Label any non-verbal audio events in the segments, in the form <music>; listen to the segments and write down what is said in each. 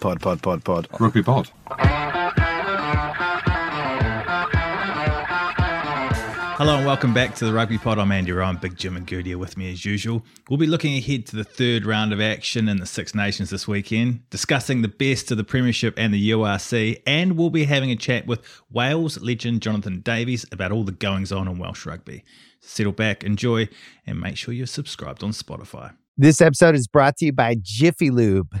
Pod, pod, pod, pod. Rugby pod. Hello and welcome back to the Rugby Pod. I'm Andy Rowe, Big Jim and Goody are with me as usual. We'll be looking ahead to the third round of action in the Six Nations this weekend, discussing the best of the Premiership and the URC, and we'll be having a chat with Wales legend Jonathan Davies about all the goings on in Welsh rugby. Settle back, enjoy, and make sure you're subscribed on Spotify. This episode is brought to you by Jiffy Lube.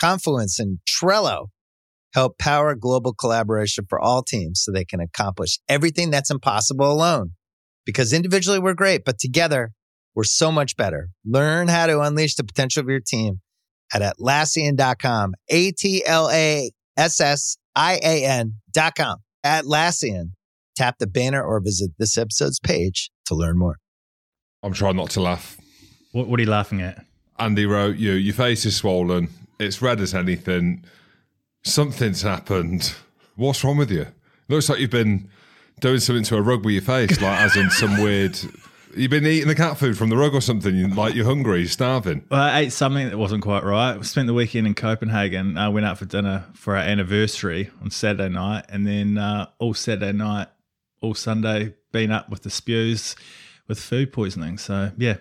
Confluence, and Trello help power global collaboration for all teams so they can accomplish everything that's impossible alone. Because individually we're great, but together we're so much better. Learn how to unleash the potential of your team at Atlassian.com. A T L A S S I A N.com. Atlassian. Tap the banner or visit this episode's page to learn more. I'm trying not to laugh. What, what are you laughing at? Andy Rowe you, your face is swollen. It's red as anything. Something's happened. What's wrong with you? Looks like you've been doing something to a rug with your face, like as in some weird. You've been eating the cat food from the rug or something. Like you're hungry, you're starving. Well, I ate something that wasn't quite right. Spent the weekend in Copenhagen. I went out for dinner for our anniversary on Saturday night, and then uh, all Saturday night, all Sunday, been up with the spews with food poisoning. So yeah,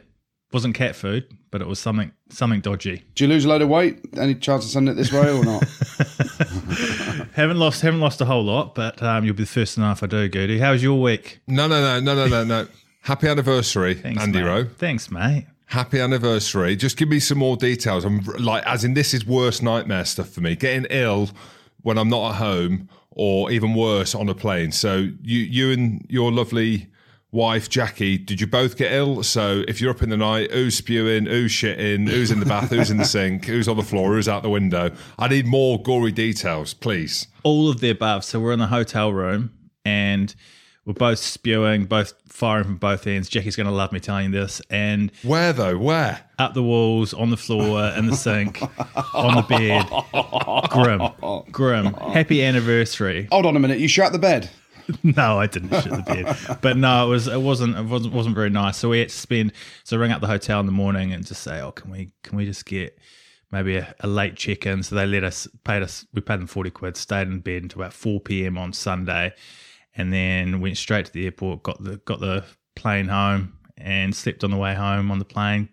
wasn't cat food, but it was something something dodgy. Do you lose a load of weight? Any chance of sending it this way or not? <laughs> haven't lost haven't lost a whole lot, but um, you'll be the first to know if I do, Goody. How was your week? No, no, no, no, no, no, no. Happy anniversary, <laughs> Thanks, Andy mate. Rowe. Thanks, mate. Happy anniversary. Just give me some more details. I'm like, as in, this is worst nightmare stuff for me. Getting ill when I'm not at home, or even worse, on a plane. So you, you and your lovely wife Jackie, did you both get ill? So if you're up in the night, who's spewing, who's shitting, who's in the bath, who's in the sink, who's on the floor, who's out the window? I need more gory details, please. All of the above. So we're in the hotel room and we're both spewing, both firing from both ends. Jackie's going to love me telling you this. And Where though? Where? up the walls, on the floor, in the sink, on the bed. Grim. Grim. Happy anniversary. Hold on a minute. You shut the bed. <laughs> No, I didn't shit the bed. But no, it was it wasn't it wasn't wasn't very nice. So we had to spend so ring up the hotel in the morning and just say, Oh, can we can we just get maybe a, a late check in? So they let us paid us we paid them forty quid, stayed in bed until about four PM on Sunday and then went straight to the airport, got the got the plane home and slept on the way home on the plane.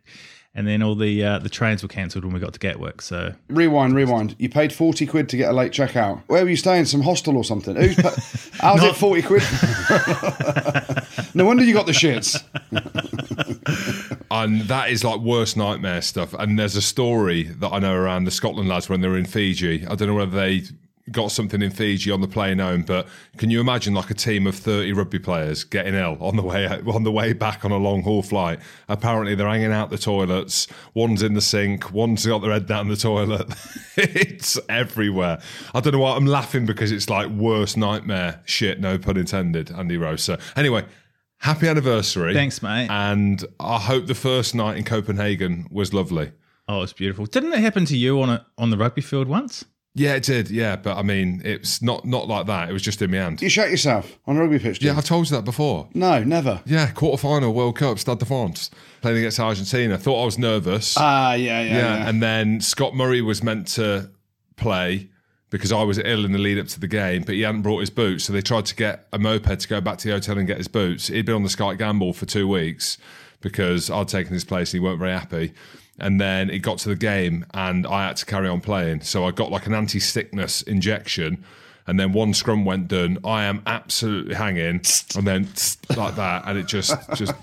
And then all the uh, the trains were cancelled when we got to Gatwick. So Rewind, rewind. You paid 40 quid to get a late checkout. Where were you staying? Some hostel or something? Who's pa- <laughs> How's it 40 quid? <laughs> no wonder you got the shits. <laughs> And that is like worst nightmare stuff. And there's a story that I know around the Scotland lads when they were in Fiji. I don't know whether they got something in Fiji on the plane home, but can you imagine like a team of 30 rugby players getting ill on the way <laughs> on the way back on a long haul flight? Apparently they're hanging out the toilets. One's in the sink. One's got their head down the toilet. <laughs> it's everywhere. I don't know why I'm laughing because it's like worst nightmare shit. No pun intended. Andy Rose. So anyway. Happy anniversary. Thanks, mate. And I hope the first night in Copenhagen was lovely. oh, it's beautiful. Didn't it happen to you on a on the rugby field once? Yeah, it did. Yeah, but I mean, it's not not like that. It was just in my hand. You shut yourself on a rugby pitch. did Yeah. I've told you that before. No, never. Yeah, quarter final World Cup, Stade de France, playing against Argentina. Thought I was nervous. Ah, yeah, yeah, yeah, yeah. and then Scott Murray was meant to play because I was ill in the lead up to the game, but he hadn't brought his boots. So they tried to get a moped to go back to the hotel and get his boots. He'd been on the Sky Gamble for two weeks because I'd taken his place and he weren't very happy. And then it got to the game and I had to carry on playing. So I got like an anti sickness injection And then one scrum went done. I am absolutely hanging, and then <laughs> like that, and it just just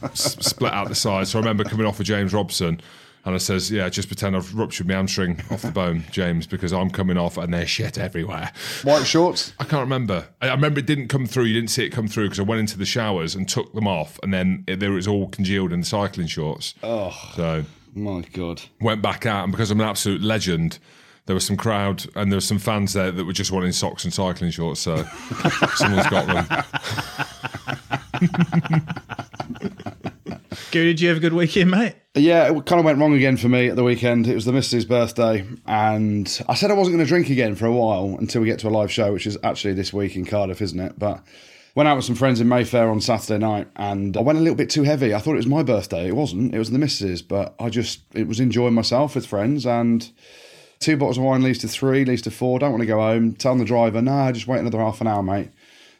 split out the side. So I remember coming off with James Robson, and I says, "Yeah, just pretend I've ruptured my hamstring off the bone, <laughs> James, because I'm coming off, and there's shit everywhere." White shorts. I can't remember. I I remember it didn't come through. You didn't see it come through because I went into the showers and took them off, and then it, there was all congealed in the cycling shorts. Oh, so My God. went back out, and because I'm an absolute legend, there was some crowd and there were some fans there that were just wanting socks and cycling shorts. So <laughs> someone's got them. Gary, did you have a good weekend, mate? Yeah, it kind of went wrong again for me at the weekend. It was the missus' birthday, and I said I wasn't going to drink again for a while until we get to a live show, which is actually this week in Cardiff, isn't it? But went out with some friends in Mayfair on Saturday night, and I went a little bit too heavy. I thought it was my birthday. It wasn't. It was the missus', but I just it was enjoying myself with friends and. Two bottles of wine leads to three, leads to four. Don't want to go home. Telling the driver, nah, just wait another half an hour, mate.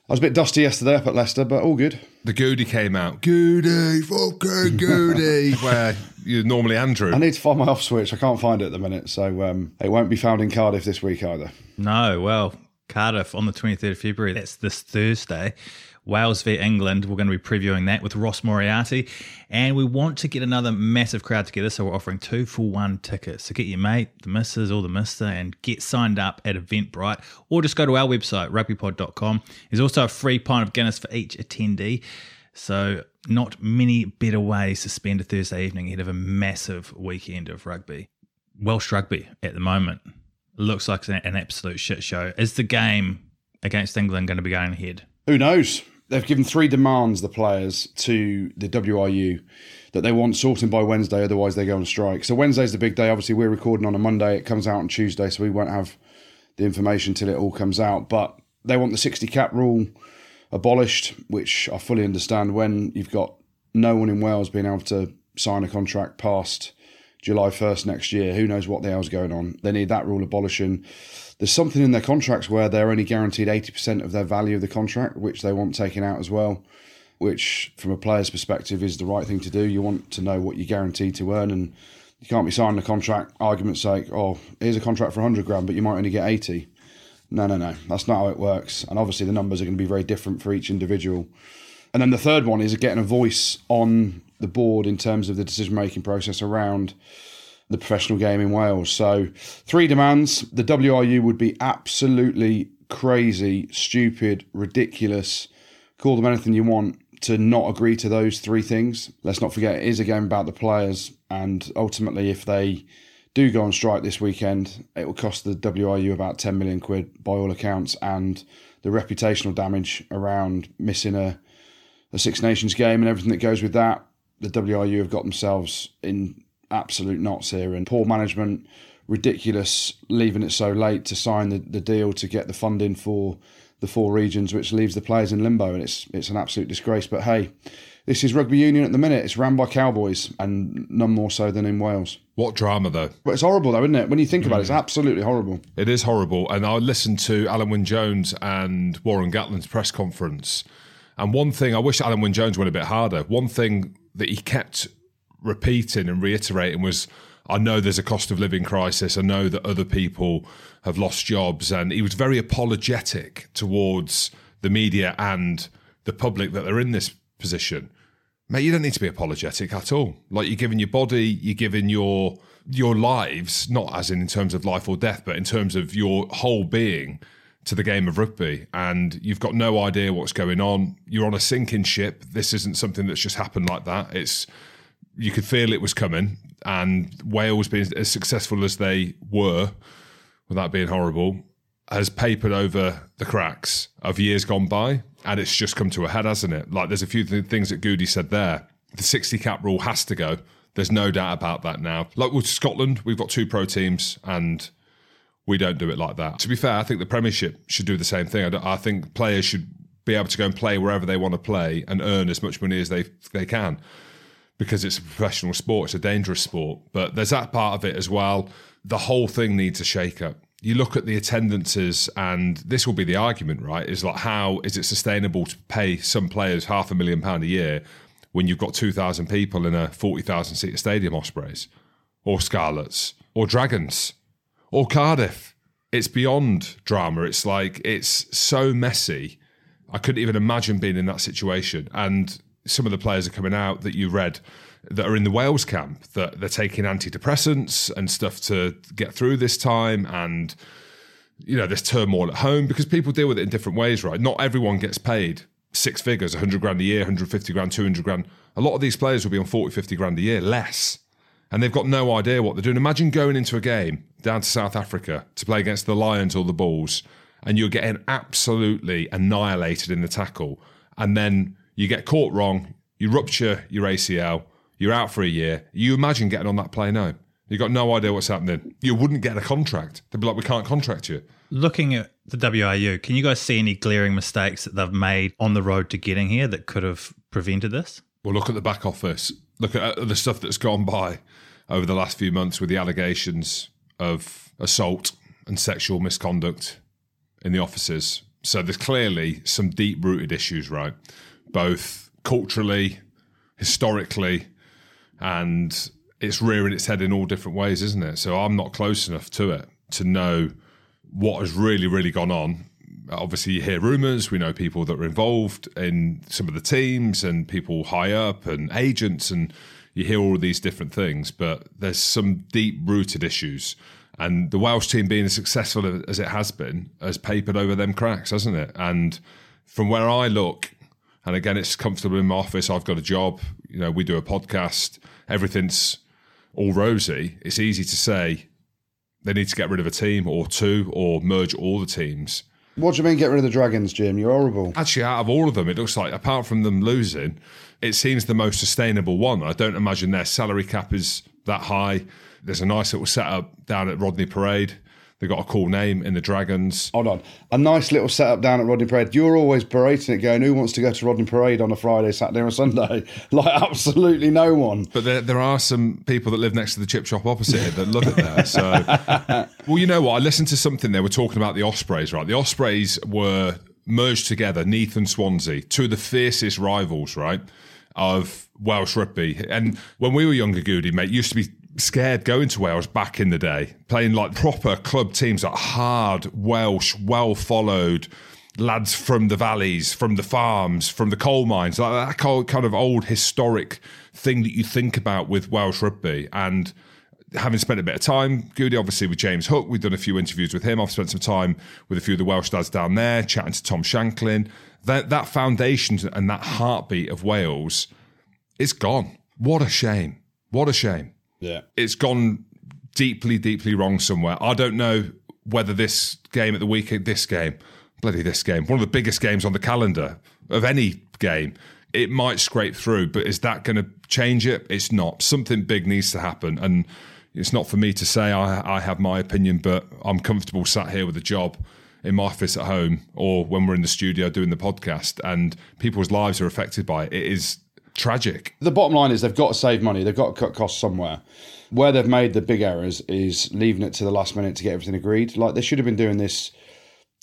I was a bit dusty yesterday up at Leicester, but all good. The Goody came out. Goody, fucking Goody. <laughs> Where you're normally Andrew. I need to find my off switch. I can't find it at the minute, so um, it won't be found in Cardiff this week either. No, well, Cardiff on the 23rd of February. That's this Thursday. Wales v England. We're going to be previewing that with Ross Moriarty. And we want to get another massive crowd together. So we're offering two for one tickets. So get your mate, the missus, or the mister, and get signed up at Eventbrite. Or just go to our website, rugbypod.com. There's also a free pint of Guinness for each attendee. So, not many better ways to spend a Thursday evening ahead of a massive weekend of rugby. Welsh rugby at the moment looks like an an absolute shit show. Is the game against England going to be going ahead? Who knows? They've given three demands, the players, to the WRU that they want sorting by Wednesday, otherwise they go on strike. So Wednesday's the big day. Obviously, we're recording on a Monday. It comes out on Tuesday, so we won't have the information till it all comes out. But they want the 60 cap rule abolished, which I fully understand when you've got no one in Wales being able to sign a contract past July 1st next year. Who knows what the hell's going on? They need that rule abolishing. There's something in their contracts where they're only guaranteed 80% of their value of the contract, which they want taken out as well, which from a player's perspective is the right thing to do. You want to know what you're guaranteed to earn and you can't be signing a contract, argument's sake, oh, here's a contract for 100 grand, but you might only get 80. No, no, no. That's not how it works. And obviously, the numbers are going to be very different for each individual. And then the third one is getting a voice on the board in terms of the decision making process around the professional game in Wales. So, three demands. The WRU would be absolutely crazy, stupid, ridiculous, call them anything you want, to not agree to those three things. Let's not forget, it is a game about the players. And ultimately, if they do go on strike this weekend, it will cost the WRU about 10 million quid by all accounts. And the reputational damage around missing a, a Six Nations game and everything that goes with that, the WRU have got themselves in absolute knots here. And poor management, ridiculous leaving it so late to sign the, the deal to get the funding for the four regions, which leaves the players in limbo. And it's, it's an absolute disgrace. But hey, this is rugby union at the minute. It's run by cowboys and none more so than in Wales. What drama, though? But it's horrible, though, isn't it? When you think about it, it's hmm. absolutely horrible. It is horrible. And I listened to Alun Wyn Jones and Warren Gatland's press conference. And one thing, I wish Alun Wyn Jones went a bit harder. One thing that he kept repeating and reiterating was I know there's a cost of living crisis. I know that other people have lost jobs. And he was very apologetic towards the media and the public that they're in this position. Mate, you don't need to be apologetic at all. Like you're giving your body, you're giving your your lives, not as in in terms of life or death, but in terms of your whole being to the game of rugby. And you've got no idea what's going on. You're on a sinking ship. This isn't something that's just happened like that. It's you could feel it was coming. And Wales, being as successful as they were, without being horrible, has papered over the cracks of years gone by, and it's just come to a head, hasn't it? Like there's a few th- things that Goody said there. The 60 cap rule has to go. There's no doubt about that now. Like with Scotland, we've got two pro teams, and we don't do it like that. To be fair, I think the Premiership should do the same thing. I, I think players should be able to go and play wherever they want to play and earn as much money as they they can because it's a professional sport, it's a dangerous sport. But there's that part of it as well. The whole thing needs a shake up. You look at the attendances, and this will be the argument, right? Is like, how is it sustainable to pay some players half a million pound a year when you've got 2,000 people in a 40,000 seat stadium, Ospreys, or Scarlets, or Dragons, or Cardiff? it's beyond drama. It's like it's so messy. I couldn't even imagine being in that situation. And some of the players are coming out that you read that are in the Wales camp that they're taking antidepressants and stuff to get through this time and you know this turmoil at home because people deal with it in different ways right? Not everyone gets paid six figures 100 grand a year 150 grand 200 grand. A lot of these players will be on 40 50 grand a year less. And they've got no idea what they're doing. Imagine going into a game down to South Africa to play against the Lions or the Bulls and you're getting absolutely annihilated in the tackle. And then you get caught wrong you rupture your ACL you're out for a year. You imagine getting on that plane home. You've got no idea what's happening. You wouldn't get a contract. They'd be like, we can't contract you. Looking at the WRU, can you guys see any glaring mistakes that they've made on the road to getting here that could have prevented this? Well, look at the back office. Look at uh, the stuff that's gone by over the last few months with the allegations of assault and sexual misconduct in the offices. So there's clearly some deep rooted issues, right? Both culturally, historically, and it's rearing its head in all different ways, isn't it? So I'm not close enough to it to know what has really, really gone on. Obviously, you hear rumours. We know people that are involved in some of the teams and people high up and agents, and you hear all these different things. But there's some deep rooted issues. And the Welsh team being as successful as it has been has papered over them cracks, hasn't it? And from where I look, and again, it's comfortable in my office. I've got a job. You know, we do a podcast. Everything's all rosy. It's easy to say they need to get rid of a team or two or merge all the teams. What do you mean get rid of the Dragons, Jim? You're horrible. Actually, out of all of them, it looks like, apart from them losing, it seems the most sustainable one. I don't imagine their salary cap is that high. There's a nice little setup down at Rodney Parade. They've got a cool name in the Dragons. Hold on. A nice little setup down at Rodney Parade. You're always berating it, going, who wants to go to Rodney Parade on a Friday, Saturday, or Sunday? <laughs> Like, absolutely no one. But there, there are some people that live next to the chip shop opposite it that love it there. So, <laughs> well, you know what? I listened to something there. We're talking about the Ospreys, right? The Ospreys were merged together, Neath and Swansea, two of the fiercest rivals, right, of Welsh rugby. And when we were younger, Goody, mate, used to be scared going to Wales back in the day, playing like proper club teams, like hard Welsh, well followed lads from the valleys, from the farms, from the coal mines, like that kind of old historic thing that you think about with Welsh rugby. And having spent a bit of time, Goody, obviously with James Hook, we've done a few interviews with him. I've spent some time with a few of the Welsh lads down there, chatting to Tom Shanklin. That that foundation and that heartbeat of Wales, it's gone. What a shame. What a shame. Yeah. It's gone deeply, deeply wrong somewhere. I don't know whether this game at the weekend, this game, bloody this game, one of the biggest games on the calendar of any game, it might scrape through, but is that going to change it? It's not. Something big needs to happen. And it's not for me to say I, I have my opinion, but I'm comfortable sat here with a job in my office at home or when we're in the studio doing the podcast and people's lives are affected by it. It is tragic. The bottom line is they've got to save money. They've got to cut costs somewhere. Where they've made the big errors is leaving it to the last minute to get everything agreed. Like they should have been doing this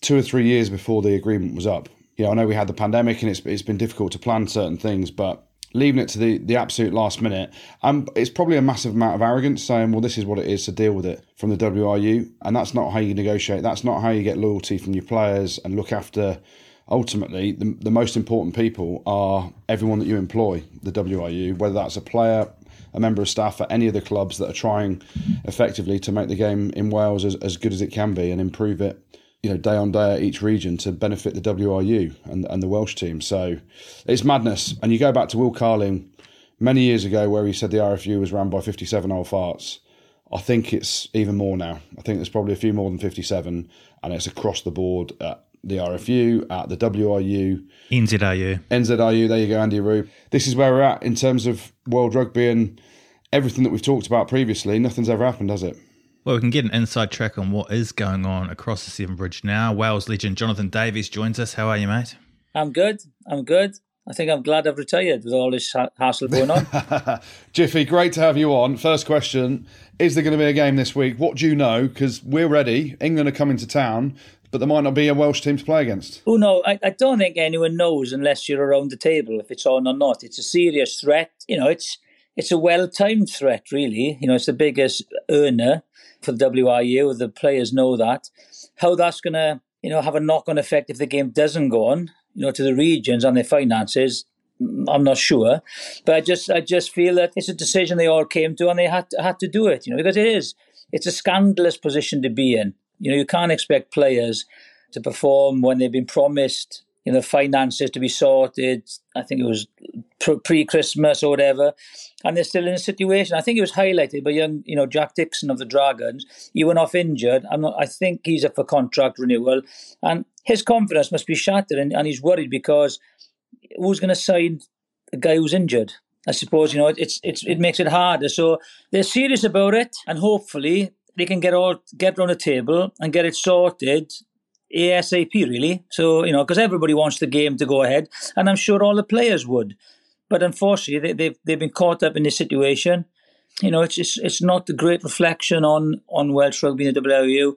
two or three years before the agreement was up. Yeah, I know we had the pandemic and it's it's been difficult to plan certain things, but leaving it to the, the absolute last minute, um, it's probably a massive amount of arrogance saying, well, this is what it is to deal with it from the WRU. And that's not how you negotiate. That's not how you get loyalty from your players and look after ultimately the, the most important people are everyone that you employ, the WRU, whether that's a player, a member of staff at any of the clubs that are trying effectively to make the game in Wales as, as good as it can be and improve it, you know, day on day at each region to benefit the WRU and, and the Welsh team. So it's madness. And you go back to Will Carling many years ago where he said the RFU was run by 57 old farts. I think it's even more now. I think there's probably a few more than 57, and it's across the board at the RFU, at the WRU, NZRU. NZRU. There you go, Andy Rue. This is where we're at in terms of world rugby and everything that we've talked about previously. Nothing's ever happened, has it? Well, we can get an inside track on what is going on across the Severn Bridge now. Wales legend Jonathan Davies joins us. How are you, mate? I'm good. I'm good. I think I'm glad I've retired with all this hassle going on. <laughs> Jiffy, great to have you on. First question Is there going to be a game this week? What do you know? Because we're ready. England are coming to town but there might not be a Welsh team to play against. Oh no, I, I don't think anyone knows unless you're around the table if it's on or not. It's a serious threat. You know, it's it's a well-timed threat, really. You know, it's the biggest earner for the WRU. The players know that. how that's going to, you know, have a knock-on effect if the game doesn't go on, you know, to the regions and their finances, mm, I'm not sure, but I just I just feel that it's a decision they all came to and they had to, had to do it, you know, because it is it's a scandalous position to be in. You know, you can't expect players to perform when they've been promised, you know, finances to be sorted. I think it was pre Christmas or whatever, and they're still in a situation. I think it was highlighted by young, you know, Jack Dixon of the Dragons. He went off injured. I'm not. I think he's up for contract renewal, and his confidence must be shattered, and, and he's worried because who's going to sign a guy who's injured? I suppose you know it's it's it makes it harder. So they're serious about it, and hopefully they can get all get around the table and get it sorted ASAP. Really, so you know because everybody wants the game to go ahead, and I'm sure all the players would. But unfortunately, they, they've they've been caught up in this situation. You know, it's just, it's not a great reflection on on Welsh rugby in the WRU,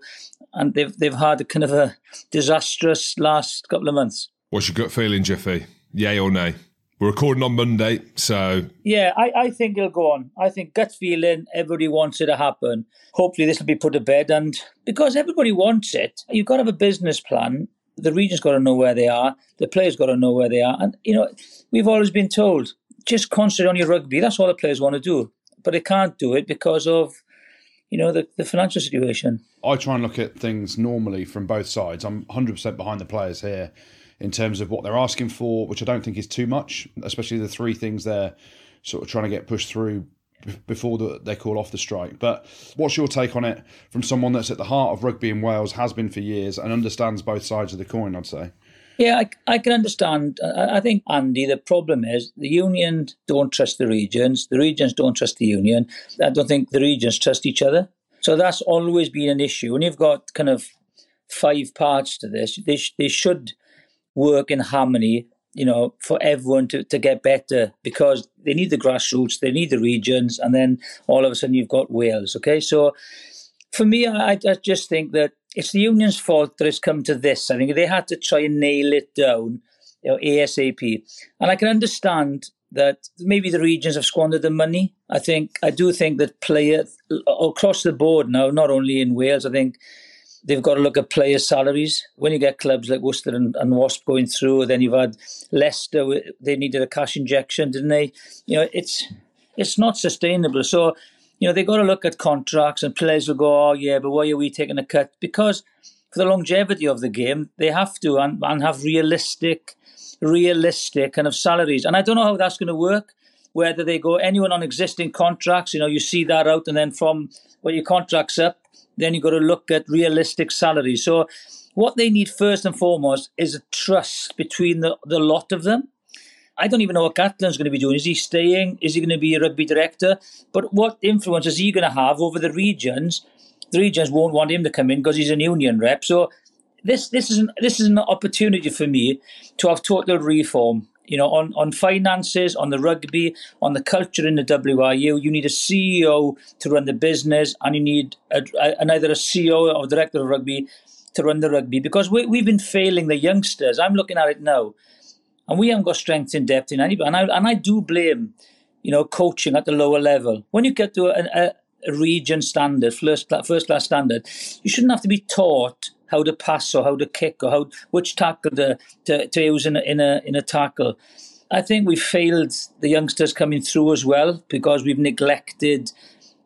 and they've they've had a kind of a disastrous last couple of months. What's your gut feeling, Jiffy? Yay or nay? We're recording on Monday, so yeah, I, I think it'll go on. I think gut feeling, everybody wants it to happen. Hopefully, this will be put to bed, and because everybody wants it, you've got to have a business plan. The region's got to know where they are. The players got to know where they are, and you know, we've always been told just concentrate on your rugby. That's all the players want to do, but they can't do it because of you know the, the financial situation. I try and look at things normally from both sides. I'm 100% behind the players here in terms of what they're asking for, which I don't think is too much, especially the three things they're sort of trying to get pushed through before the, they call off the strike. But what's your take on it from someone that's at the heart of rugby in Wales, has been for years, and understands both sides of the coin, I'd say? Yeah, I, I can understand. I, I think, Andy, the problem is the union don't trust the regions, the regions don't trust the union. I don't think the regions trust each other. So that's always been an issue. When you've got kind of five parts to this, they, sh- they should work in harmony, you know, for everyone to, to get better because they need the grassroots, they need the regions, and then all of a sudden you've got Wales. Okay, so for me, I, I just think that it's the union's fault that it's come to this. I think they had to try and nail it down, you know, ASAP. And I can understand that maybe the regions have squandered the money. I think I do think that players across the board now, not only in Wales, I think they've got to look at players' salaries. When you get clubs like Worcester and, and Wasp going through, then you've had Leicester. They needed a cash injection, didn't they? You know, it's it's not sustainable. So, you know, they got to look at contracts, and players will go, "Oh, yeah, but why are we taking a cut?" Because for the longevity of the game, they have to and, and have realistic, realistic kind of salaries. And I don't know how that's going to work. Whether they go anyone on existing contracts, you know, you see that out, and then from when your contract's up, then you've got to look at realistic salaries. So, what they need first and foremost is a trust between the, the lot of them. I don't even know what Gatland's going to be doing. Is he staying? Is he going to be a rugby director? But what influence is he going to have over the regions? The regions won't want him to come in because he's an union rep. So this this is an this is an opportunity for me to have total reform you know, on, on finances, on the rugby, on the culture in the WRU. You need a CEO to run the business, and you need a, a, either a CEO or director of rugby to run the rugby because we, we've been failing the youngsters. I'm looking at it now, and we haven't got strength in depth in anybody. And I, and I do blame, you know, coaching at the lower level. When you get to a, a, a region standard, first, first class standard, you shouldn't have to be taught how to pass or how to kick or how which tackle to, to, to use in a, in a in a tackle. I think we failed the youngsters coming through as well because we've neglected,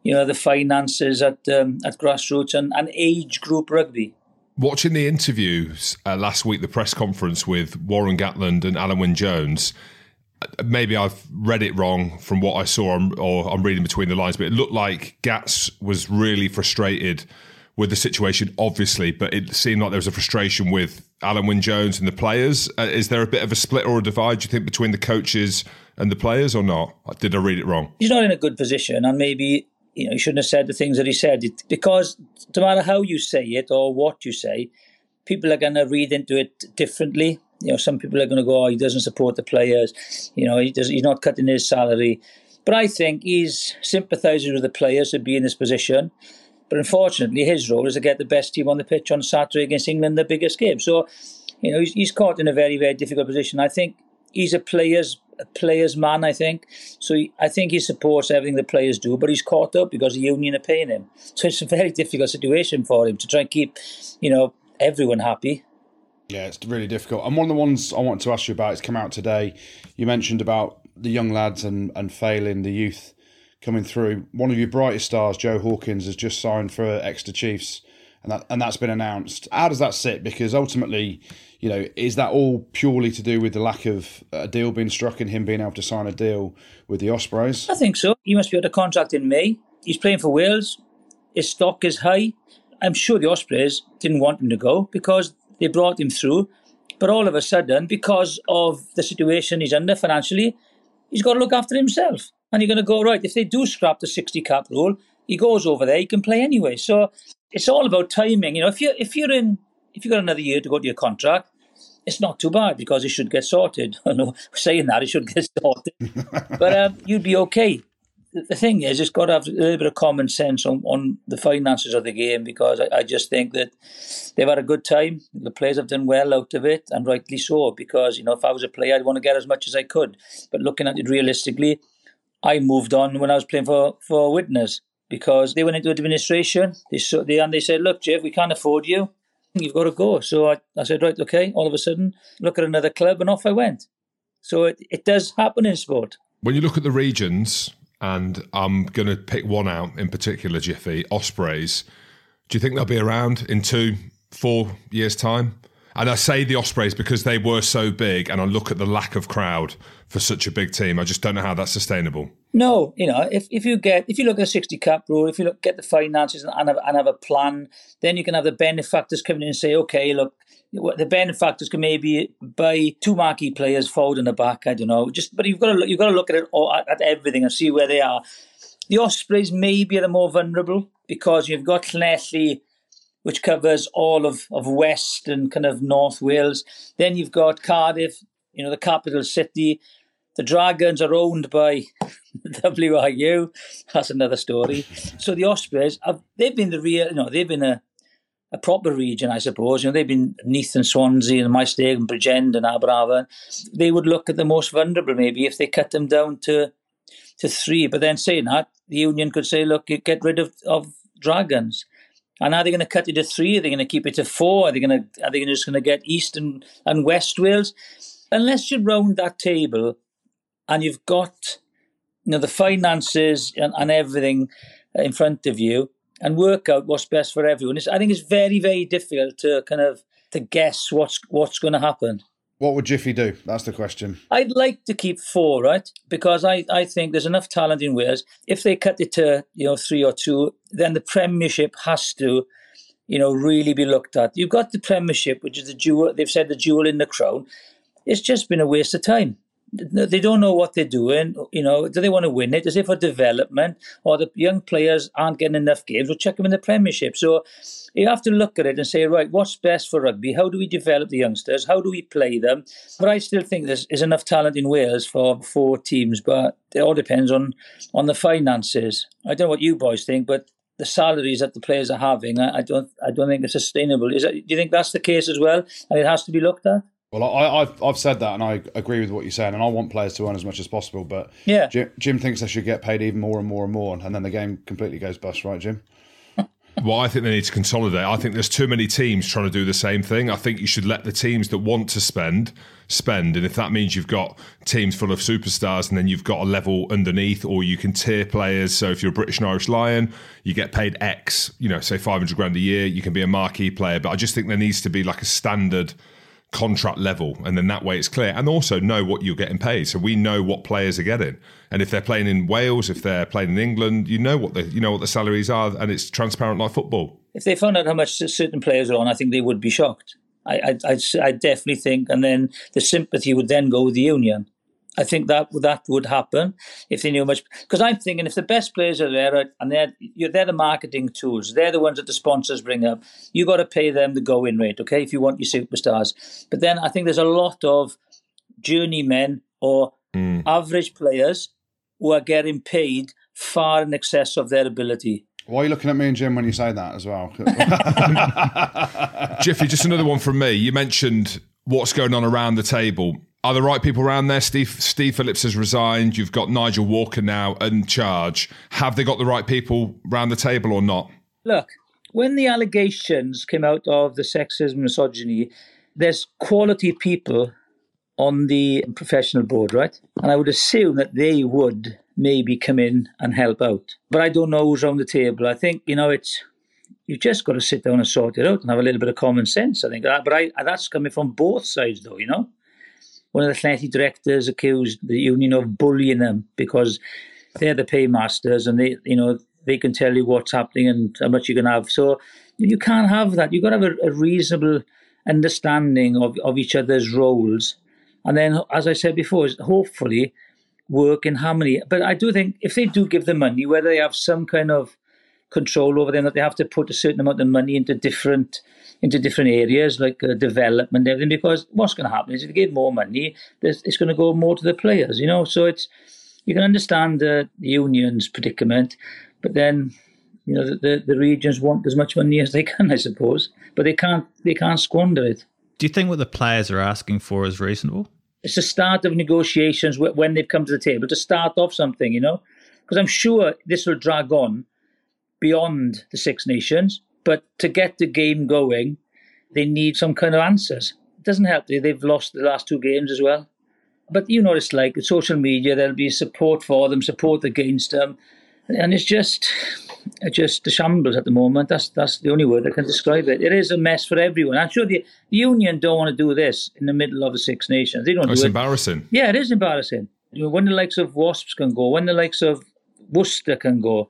you know, the finances at um, at grassroots and, and age group rugby. Watching the interviews uh, last week, the press conference with Warren Gatland and Alun Wyn Jones, uh, maybe I've read it wrong from what I saw, or I'm reading between the lines, but it looked like Gats was really frustrated with the situation, obviously, but it seemed like there was a frustration with Alun Wyn Jones and the players. Uh, is there a bit of a split or a divide, do you think, between the coaches and the players or not? Did I read it wrong? He's not in a good position, and maybe you know he shouldn't have said the things that he said because no matter how you say it or what you say, people are going to read into it differently. You know, some people are going to go, "Oh, he doesn't support the players." You know, he does. He's not cutting his salary. But I think he's sympathising with the players to be in this position. But unfortunately, his role is to get the best team on the pitch on Saturday against England, the biggest game. So, you know, he's, he's caught in a very, very difficult position. I think he's a player's a player's man. I think so. He, I think he supports everything the players do, but he's caught up because the union are paying him. <laughs> So it's a very difficult situation for him to try and keep, you know, everyone happy. Yeah, it's really difficult. And one of the ones I wanted to ask you about, it's come out today. You mentioned about the young lads and, and failing the youth coming through. One of your brightest stars, Joe Hawkins, has just signed for Exeter Chiefs, and that and that's been announced. How does that sit? Because ultimately, you know, is that all purely to do with the lack of a deal being struck and him being able to sign a deal with the Ospreys? I think so. He must be of contract in May. He's playing for Wales. His stock is high. I'm sure the Ospreys didn't want him to go because they brought him through. But all of a sudden, because of the situation he's under financially, he's got to look after himself. And you're going to go, right, if they do scrap the 60 cap rule, he goes over there, he can play anyway. So it's all about timing. You know, if you're, if you're in, if you've got another year to go to your contract, it's not too bad because it should get sorted. <laughs> I know saying that, it should get <laughs> sorted. but um, you'd be okay the thing is, it's got to have a little bit of common sense on, on the finances of the game because I, I, just think that they've had a good time. The players have done well out of it, and rightly so. Because you know, if I was a player, I'd want to get as much as I could. But looking at it realistically, I moved on when I was playing for for Widnes because they went into administration. They they and they said, "Look, Jeff, we can't afford you. You've got to go." So I, I said, "Right, okay." All of a sudden, look at another club, and off I went. So it, it does happen in sport. When you look at the regions, and I'm going to pick one out in particular, Jiffy Ospreys. Do you think they'll be around in two, four years' time? And I say the Ospreys because they were so big, and I look at the lack of crowd for such a big team. I just don't know how that's sustainable. No, you know, if, if you get if you look at the sixty cap rule, if you look get the finances and have, and have a plan, then you can have the benefactors coming in and say, okay, look, the benefactors can maybe buy two marquee players forward and the back. I don't know, just but you've got to look, you've got to look at it all, at, at everything and see where they are. The Ospreys maybe are the more vulnerable because you've got Llanelli, which covers all of, of West and kind of North Wales. Then you've got Cardiff, you know, the capital city. The Dragons are owned by <laughs> WRU. That's another story. So the Ospreys, have, they've been the real, you know, they've been a a proper region, I suppose. You know, they've been Neath and Swansea and Maesteg and Bridgend and Aberavon. They would look at the most vulnerable maybe if they cut them down to to three. But then saying that, the union could say, look, get rid of, of dragons. And are they going to cut it to three? Are they going to keep it to four? Are they going to are they just going to get East and, and West Wales? Unless you round that table and you've got you know the finances and, and everything in front of you, and work out what's best for everyone. It's, I think it's very, very difficult to kind of to guess what's what's going to happen. What would Jiffy do? That's the question. I'd like to keep four, right? Because I, I think there's enough talent in Wales. If they cut it to you know three or two, then the Premiership has to, you know, really be looked at. You've got the Premiership, which is the jewel. They've said the jewel in the crown. It's just been a waste of time they don't know what they're doing. You know, do they want to win it? Is it for development, or the young players aren't getting enough games? We'll check them in the Premiership. So you have to look at it and say, right, what's best for rugby? How do we develop the youngsters? How do we play them? But I still think there's, there's enough talent in Wales for four teams, but it all depends on on the finances. I don't know what you boys think, but the salaries that the players are having, I, I don't, I don't think it's sustainable. Is that, do you think that's the case as well, and it has to be looked at? Well, I, have I've said that, and I agree with what you're saying, and I want players to earn as much as possible. But yeah, Jim, Jim thinks they should get paid even more and more and more, and then the game completely goes bust, right, Jim? <laughs> Well, I think they need to consolidate. I think there's too many teams trying to do the same thing. I think you should let the teams that want to spend spend, and if that means you've got teams full of superstars, and then you've got a level underneath, or you can tier players. So if you're a British and Irish Lion, you get paid X, you know, say 500 grand a year. You can be a marquee player, but I just think there needs to be like a standard contract level and then that way it's clear. And also know what you're getting paid. So we know what players are getting. And if they're playing in Wales if they're playing in England you know what the you know what the salaries are and it's transparent like football. If they found out how much certain players are on I think they would be shocked. I I, I, definitely think and then the sympathy would then go with the union I think that that would happen if they knew much. Because I'm thinking if the best players are there and they're they're the marketing tools, they're the ones that the sponsors bring up. You got to pay them the go-in rate, okay? If you want your superstars, but then I think there's a lot of journeymen or mm. average players who are getting paid far in excess of their ability. Why are you looking at me and Jim when you say that as well? <laughs> Jiffy, just another one from me. You mentioned what's going on around the table are the right people around there? Steve Steve Phillips has resigned. You've got Nigel Walker now in charge. Have they got the right people around the table or not? Look, when the allegations came out of the sexism and misogyny, there's quality people on the professional board, right? And I would assume that they would maybe come in and help out. But I don't know who's on the table. I think, you know, it's you've just got to sit down and sort it out and have a little bit of common sense, I think. Uh, but I, that's coming from both sides, though, you know? One of the athletic directors accused the union of bullying them because they're the paymasters and they, you know, they can tell you what's happening and how much you can have. So you can't have that. You've got to have a, a reasonable understanding of, of each other's roles. And then, as I said before, hopefully work in harmony. But I do think if they do give the money, whether they have some kind of control over them, that they have to put a certain amount of money into different into different areas like uh, development, everything. Because what's going to happen is if you give more money, it's going to go more to the players. You know, so it's you can understand the, the union's predicament, but then you know the, the, the regions want as much money <laughs> as they can, I suppose, but they can't they can't squander it. Do you think what the players are asking for is reasonable? It's the start of negotiations when they've come to the table to start off something, you know, because I'm sure this will drag on beyond the Six Nations. But to get the game going, they need some kind of answers. It doesn't help they've lost the last two games as well. But you know, it's like social media. There'll be support for them, support against them, and it's just, it's just a shambles at the moment. That's that's the only word I can describe it. It is a mess for everyone. I'm sure the, the union don't want to do this in the middle of the Six Nations. They don't. Oh, it's do it. embarrassing. Yeah, it is embarrassing. You know, when the likes of Wasps can go, when the likes of Worcester can go,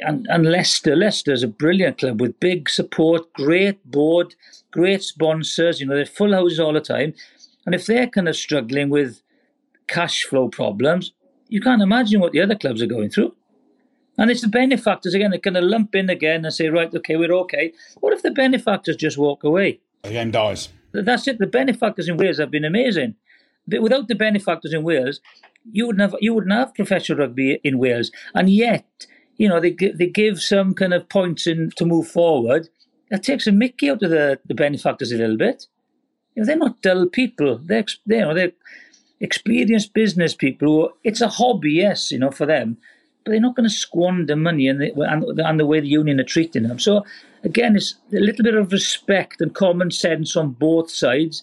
and, and Leicester. Leicester's a brilliant club with big support, great board, great sponsors. You know, they're full houses all the time. And if they're kind of struggling with cash flow problems, you can't imagine what the other clubs are going through. And it's the benefactors again that kind of lump in again and say, right, okay, we're okay. What if the benefactors just walk away? The game dies. That's it. The benefactors in Wales have been amazing. But without the benefactors in Wales, you wouldn't have you wouldn't have professional rugby in Wales. And yet you know, they they give some kind of points in to move forward. That takes a mickey out of the, the benefactors a little bit. You know, they're not dull people. They're you know they're experienced business people. Who, it's a hobby, yes, you know, for them, but they're not going to squander money and the, and, and the way the union are treating them. So again, it's a little bit of respect and common sense on both sides.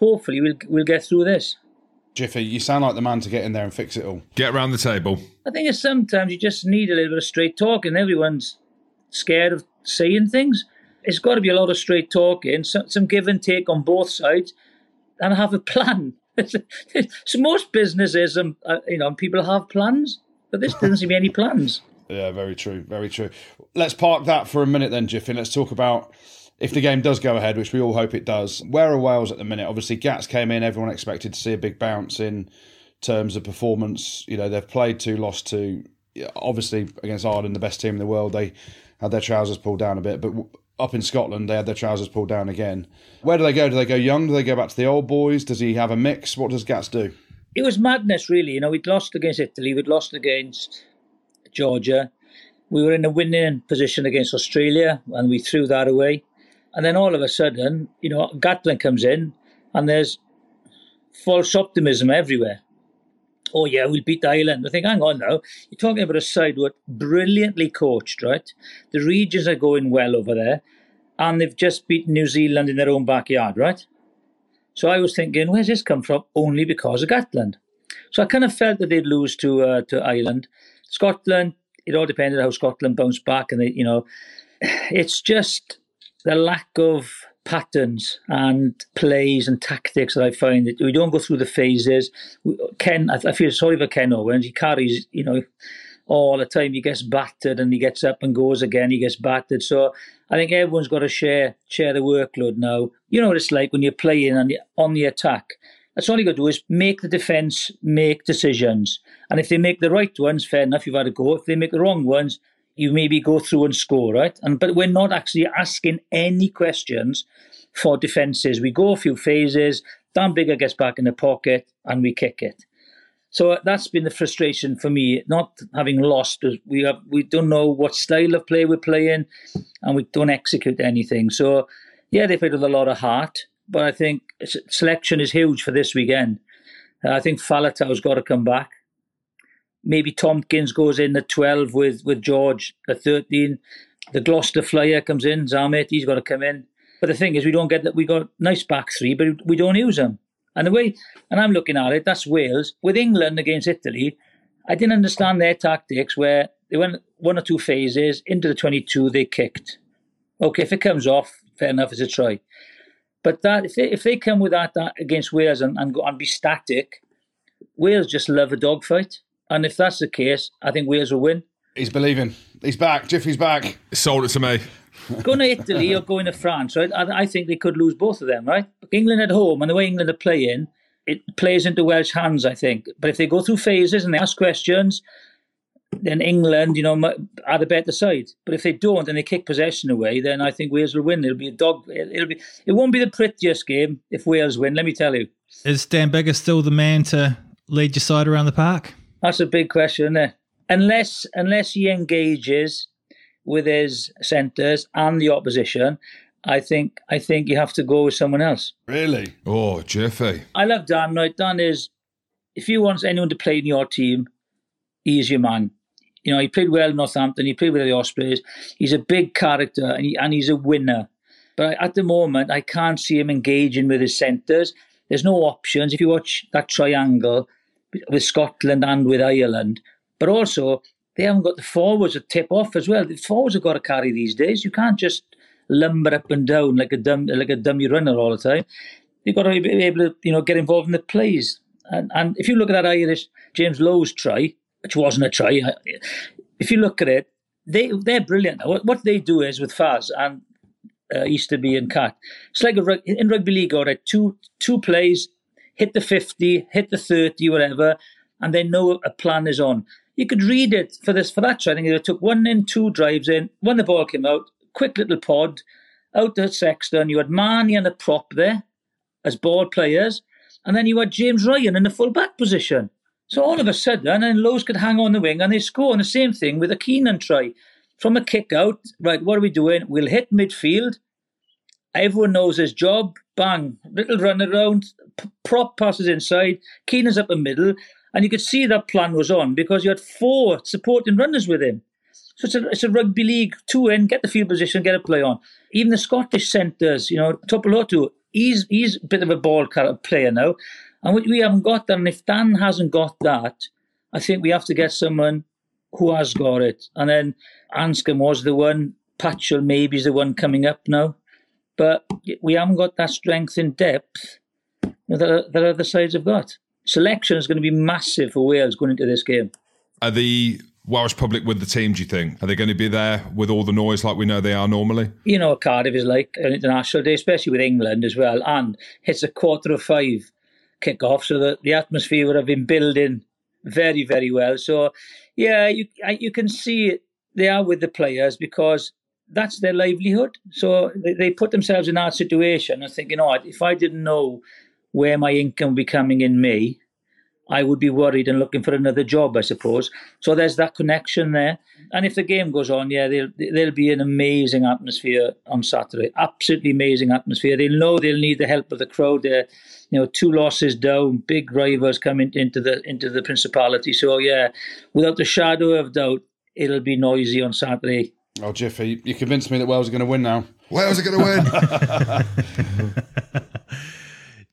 Hopefully, we'll we'll get through this. Jiffy, you sound like the man to get in there and fix it all. Get around the table. I think it's sometimes you just need a little bit of straight talking. Everyone's scared of saying things. It's got to be a lot of straight talking, some, some give and take on both sides, and have a plan. <laughs> so most businesses, um, uh, you know, people have plans, but this doesn't seem to be any plans. <laughs> Yeah, very true, very true. Let's park that for a minute then, Jiffy. Let's talk about if the game does go ahead, which we all hope it does, where are Wales at the minute? Obviously, Gats came in, everyone expected to see a big bounce in terms of performance. You know, they've played two, lost two. Obviously, against Ireland, the best team in the world, they had their trousers pulled down a bit, but up in Scotland, they had their trousers pulled down again. Where do they go? Do they go young? Do they go back to the old boys? Does he have a mix? What does Gats do? It was madness, really. You know, we'd lost against Italy, we'd lost against Georgia. We were in a winning position against Australia, and we threw that away. And then all of a sudden, you know, Gatland comes in and there's false optimism everywhere. Oh, yeah, we'll beat Ireland. I think, hang on now. You're talking about a side who brilliantly coached, right? The regions are going well over there. And they've just beaten New Zealand in their own backyard, right? So I was thinking, where's this come from? Only because of Gatland. So I kind of felt that they'd lose to uh, to Ireland. Scotland, it all depended how Scotland bounced back. And, they, you know, <sighs> it's just the lack of patterns and plays and tactics that I find that we don't go through the phases. Ken, I feel sorry for Ken Owens. He carries, you know, all the time. He gets battered and he gets up and goes again. He gets battered. So I think everyone's got to share share the workload now. You know what it's like when you're playing on the, on the attack. That's all you got to do is make the defence make decisions. And if they make the right ones, fair enough, you've had a go. If they make the wrong ones, you maybe go through and score, right? And but we're not actually asking any questions for defences. We go a few phases, Dan Biggar gets back in the pocket, and we kick it. So that's been the frustration for me, not having lost. We have, we don't know what style of play we're playing, and we don't execute anything. So yeah, they played with a lot of heart, but I think selection is huge for this weekend. I think Faletau's got to come back. Maybe Tompkins goes in at 12 with, with George at 13. the Gloucester flyer comes in, Zammit, he's got to come in. But the thing is, we don't get that. We got nice back three, but we don't use them. And the way, and I'm looking at it, that's Wales with England against Italy. I didn't understand their tactics where they went one or two phases into the 22, they kicked. Okay, if it comes off, fair enough, it's a try. But that if they, if they come with that, that against Wales and, and and be static, Wales just love a dogfight. And if that's the case, I think Wales will win. He's believing. He's back. Jiffy's back. Sold it to me. going to Italy or going to France, right? I, I, think they could lose both of them, right? England at home and the way England are playing, it plays into Welsh hands, I think. But if they go through phases and they ask questions, then England, you know, are the better side. But if they don't and they kick possession away, then I think Wales will win. It'll be a dog. It'll be. It won't be the prettiest game if Wales win. Let me tell you. Is Dan Biggar still the man to lead your side around the park? That's a big question, isn't it? Unless unless he engages with his centres and the opposition, I think I think you have to go with someone else. Really? Oh, Jiffy. I love Dan. Right, Dan is. If you want anyone to play in your team, he's your man. You know, he played well in Northampton. He played with the Ospreys. He's a big character and, he, and he's a winner. But at the moment, I can't see him engaging with his centres. There's no options. If you watch that triangle with Scotland and with Ireland, but also they haven't got the forwards to tip off as well. The forwards have got to carry these days. You can't just lumber up and down like a dumb like a dummy runner all the time. You've got to be able to you know get involved in the plays. And and if you look at that Irish James Lowe's try, which wasn't a try, if you look at it, they they're brilliant. What, they do is with Faz and uh, Easterby and Catt, it's like a, in rugby league. All right, two two plays, hit the fifty, hit the thirty, whatever, and they know a plan is on you could read it for this for that. I think it took one in, two drives in. When the ball came out, quick little pod out to Sexton. You had Marnie and a prop there as ball players, and then you had James Ryan in the full back position. So all of a sudden, and then Lowe's could hang on the wing and they score. And the same thing with a Keenan try from a kick out. Right, what are we doing? We'll hit midfield. Everyone knows his job. Bang, little run around, prop passes inside. Keenan's up the middle. And you could see that plan was on because you had four supporting runners with him. So it's a, it's a rugby league two in, get the field position, get a play on. Even the Scottish centres, you know, Tuipulotu, he's he's a bit of a ball player now. And we, we haven't got that. And if Dan hasn't got that, I think we have to get someone who has got it. And then Anscombe was the one, Patchell maybe is the one coming up now. But we haven't got that strength in depth that, that other sides have got selection is going to be massive for Wales going into this game. Are the Welsh public with the team, do you think? Are they going to be there with all the noise like we know they are normally? You know, Cardiff is like an international day, especially with England as well. And it's a quarter of five kick-off, so the, the atmosphere would have been building very, very well. So, yeah, you you can see they are with the players because that's their livelihood. So they, they put themselves in that situation and thinking, oh, if I didn't know where my income would be coming in May, I would be worried and looking for another job, I suppose. So there's that connection there. And if the game goes on, yeah, there'll, there'll be an amazing atmosphere on Saturday. Absolutely amazing atmosphere. They'll know they'll need the help of the crowd. They're, you know, two losses down, big rivals coming into the into the Principality. So yeah, without a shadow of doubt, it'll be noisy on Saturday. Oh, Jiffy, you convinced me that Wales are going to win now. Wales are going to win. <laughs>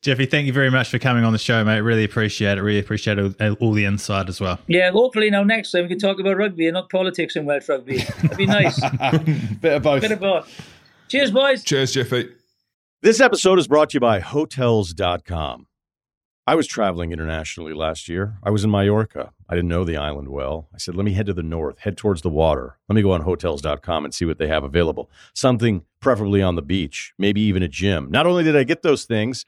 Jiffy, thank you very much for coming on the show, mate. Really appreciate it. Really appreciate all, all the insight as well. Yeah, hopefully now next time we can talk about rugby and not politics in Welsh rugby. That'd be nice. <laughs> Bit of both. Bit of both. Cheers, boys. Cheers, Jiffy. This episode is brought to you by Hotels.com. I was traveling internationally last year. I was in Mallorca. I didn't know the island well. I said, let me head to the north, head towards the water. Let me go on hotels.com and see what they have available. Something preferably on the beach, maybe even a gym. Not only did I get those things,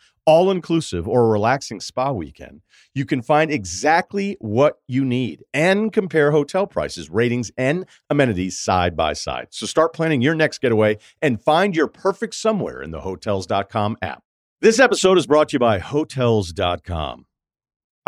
all inclusive or a relaxing spa weekend, you can find exactly what you need and compare hotel prices, ratings, and amenities side by side. So start planning your next getaway and find your perfect somewhere in the hotels.com app. This episode is brought to you by Hotels.com.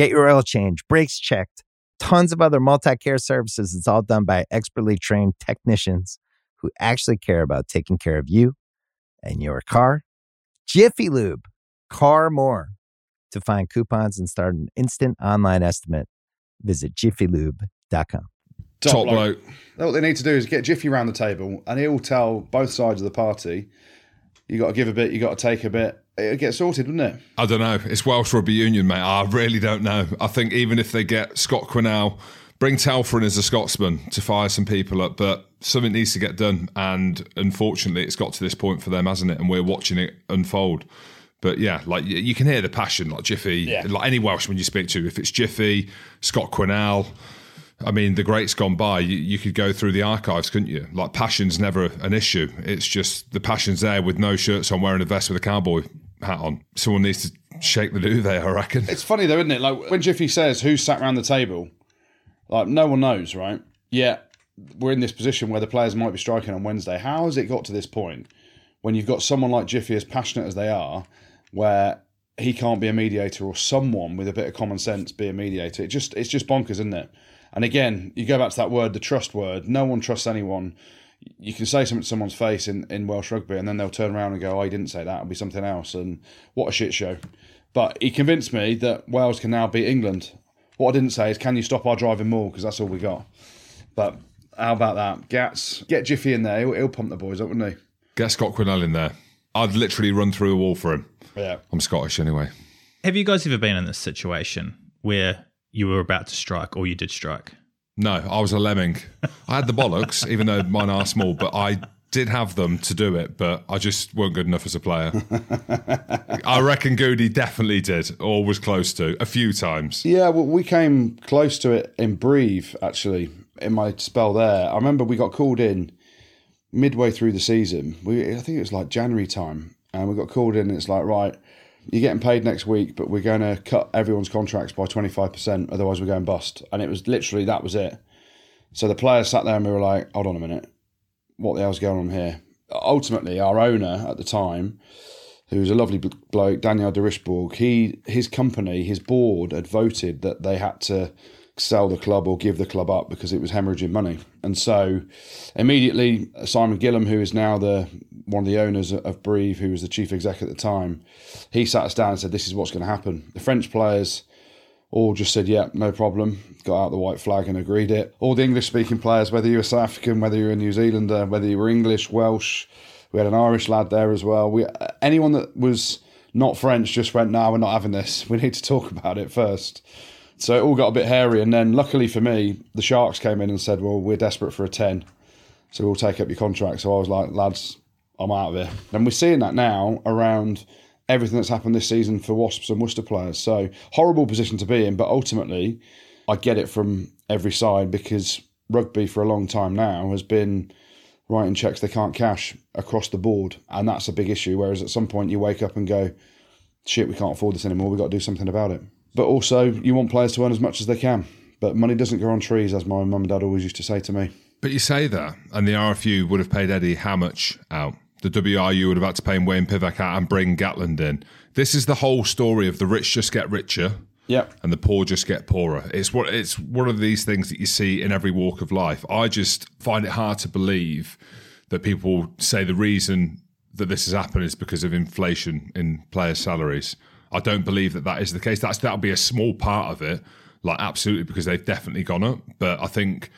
Get your oil change, brakes checked, tons of other multi care services. It's all done by expertly trained technicians who actually care about taking care of you and your car. Jiffy Lube, car more. To find coupons and start an instant online estimate, visit jiffylube.com. Top bloke. What they need to do is get Jiffy around the table, and he'll tell both sides of the party, you got to give a bit, you got to take a bit. It'll get sorted, wouldn't it? I don't know. It's Welsh Rugby Union, mate. I really don't know. I think even if they get Scott Quinnell, bring Telfer in as a Scotsman to fire some people up, but something needs to get done. And unfortunately, it's got to this point for them, hasn't it? And we're watching it unfold. But yeah, like you can hear the passion, like Jiffy, Yeah. like any Welshman you speak to. If it's Jiffy, Scott Quinnell, I mean, the greats gone by. You, you could go through the archives, couldn't you? Like passion's never an issue. It's just the passion's there with no shirts on, wearing a vest with a cowboy hat on. Someone needs to shake the duvet, I reckon. It's funny though, isn't it? Like when Jiffy says who sat around the table, like no one knows, right? Yeah, we're in this position where the players might be striking on Wednesday. How has it got to this point when you've got someone like Jiffy, as passionate as they are, where he can't be a mediator or someone with a bit of common sense be a mediator? It just it's just bonkers, isn't it? And again, you go back to that word, the trust word. No one trusts anyone. You can say something to someone's face in, in Welsh rugby, and then they'll turn around and go, "Oh, I didn't say that. It'll be something else." And what a shit show! But he convinced me that Wales can now beat England. What I didn't say is, can you stop our driving more? Because that's all we got. But how about that? Gats, get Jiffy in there. He'll, he'll pump the boys up, wouldn't he? Get Scott Quinnell in there. I'd literally run through a wall for him. Yeah. I'm Scottish anyway. Have you guys ever been in this situation where you were about to strike or you did strike? No, I was a lemming. I had the bollocks, <laughs> even though mine are small, but I did have them to do it, but I just weren't good enough as a player. <laughs> I reckon Goody definitely did, or was close to, a few times. Yeah, well, we came close to it in Brive, actually, in my spell there. I remember we got called in midway through the season. We, I think it was like January time, and we got called in, and it's like, right, you're getting paid next week, but we're going to cut everyone's contracts by 25%, otherwise we're going bust. And it was literally, that was it. So the players sat there and we were like, hold on a minute, what the hell's going on here? Ultimately, our owner at the time, who was a lovely bloke, Daniel Derichebourg, he his company, his board had voted that they had to sell the club or give the club up because it was hemorrhaging money. And so immediately Simon Gillham, who is now the one of the owners of Brive, who was the chief exec at the time, he sat us down and said, This is what's going to happen. The French players all just said, yeah, no problem. Got out the white flag and agreed it. All the English speaking players, whether you were South African, whether you were a New Zealander, whether you were English, Welsh, we had an Irish lad there as well. We anyone that was not French just went, no, we're not having this. <laughs> We need to talk about it first. So it all got a bit hairy. And then luckily for me, the Sharks came in and said, well, we're desperate for a 10. So we'll take up your contract. So I was like, lads, I'm out of here. And we're seeing that now around everything that's happened this season for Wasps and Worcester players. So horrible position to be in, but ultimately, I get it from every side because rugby for a long time now has been writing checks they can't cash across the board, and that's a big issue. Whereas at some point you wake up and go, "Shit, we can't afford this anymore. We've got to do something about it." But also you want players to earn as much as they can. But money doesn't grow on trees, as my mum and dad always used to say to me. But you say that, and the RFU would have paid Eddie how much out? The WRU would have had to pay him Wayne Pivac out and bring Gatland in. This is the whole story of the rich just get richer Yep. and the poor just get poorer. It's what it's one of these things that you see in every walk of life. I just find it hard to believe that people say the reason that this has happened is because of inflation in players' salaries. I don't believe that that is the case. That's that'll be a small part of it, like absolutely because they've definitely gone up. But I think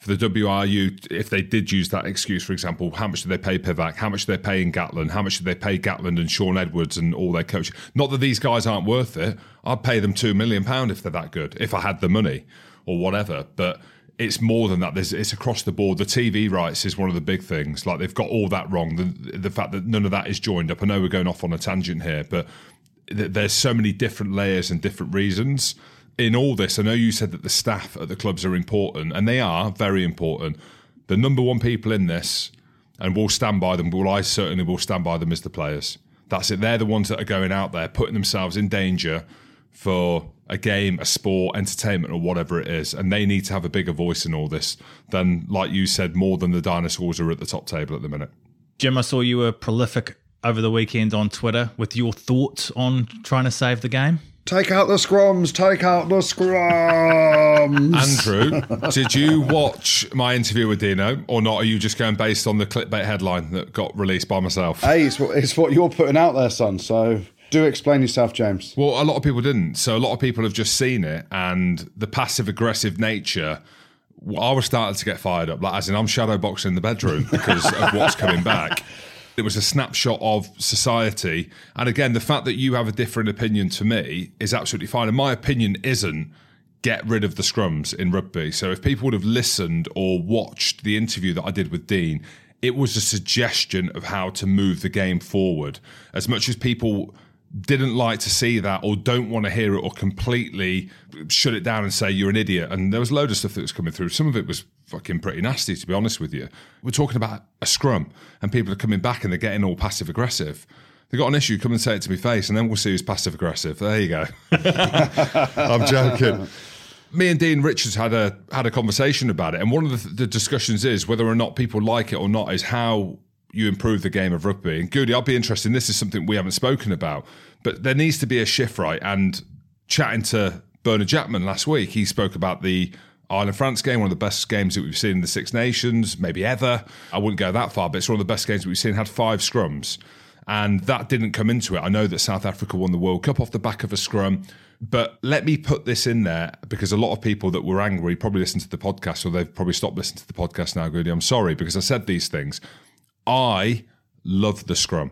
for the WRU, if they did use that excuse, for example, how much do they pay Pivac? How much do they pay in Gatland? How much do they pay Gatland and Shaun Edwards and all their coaches? Not that these guys aren't worth it. I'd pay them two million pound if they're that good, if I had the money or whatever. But it's more than that. There's, it's across the board. The TV rights is one of the big things. Like they've got all that wrong. The, the fact that none of that is joined up. I know we're going off on a tangent here, but th- there's so many different layers and different reasons in all this. I know you said that the staff at the clubs are important, and they are very important. The number one people in this, and we'll stand by them. Well, I certainly will stand by them as the players. That's it. They're the ones that are going out there, putting themselves in danger for a game, a sport, entertainment, or whatever it is. And they need to have a bigger voice in all this than, like you said, more than the dinosaurs are at the top table at the minute. Jim, I saw you were prolific over the weekend on Twitter with your thoughts on trying to save the game. Take out the scrums. Take out the scrums. Andrew, <laughs> did you watch my interview with Dino or not? Are you just going based on the clickbait headline that got released by myself? hey, it's what, it's what you're putting out there, son. So do explain yourself, James. Well, a lot of people didn't. So a lot of people have just seen it and the passive aggressive nature. I was starting to get fired up, like as in I'm shadow boxing in the bedroom because of what's coming back. <laughs> It was a snapshot of society. And again, the fact that you have a different opinion to me is absolutely fine. And my opinion isn't get rid of the scrums in rugby. So if people would have listened or watched the interview that I did with Dean, it was a suggestion of how to move the game forward. As much as people didn't like to see that or don't want to hear it or completely shut it down and say you're an idiot. And there was a load of stuff that was coming through. Some of it was fucking pretty nasty, to be honest with you. We're talking about a scrum and people are coming back and they're getting all passive aggressive. They got an issue, come and say it to my face, and then we'll see who's passive aggressive. There you go. <laughs> I'm joking. Me and Dean Richards had a had a conversation about it, and one of the, the discussions is whether or not people like it or not is how you improve the game of rugby. And Goody, I'll be interested. in This is something we haven't spoken about, but there needs to be a shift, right? And chatting to Bernard Jackman last week, he spoke about the Ireland France game, one of the best games that we've seen in the Six Nations, maybe ever. I wouldn't go that far, but it's one of the best games we've seen. Had five scrums, and that didn't come into it. I know that South Africa won the World Cup off the back of a scrum. But let me put this in there because a lot of people that were angry probably listened to the podcast or they've probably stopped listening to the podcast now, Goody. I'm sorry because I said these things. I love the scrum.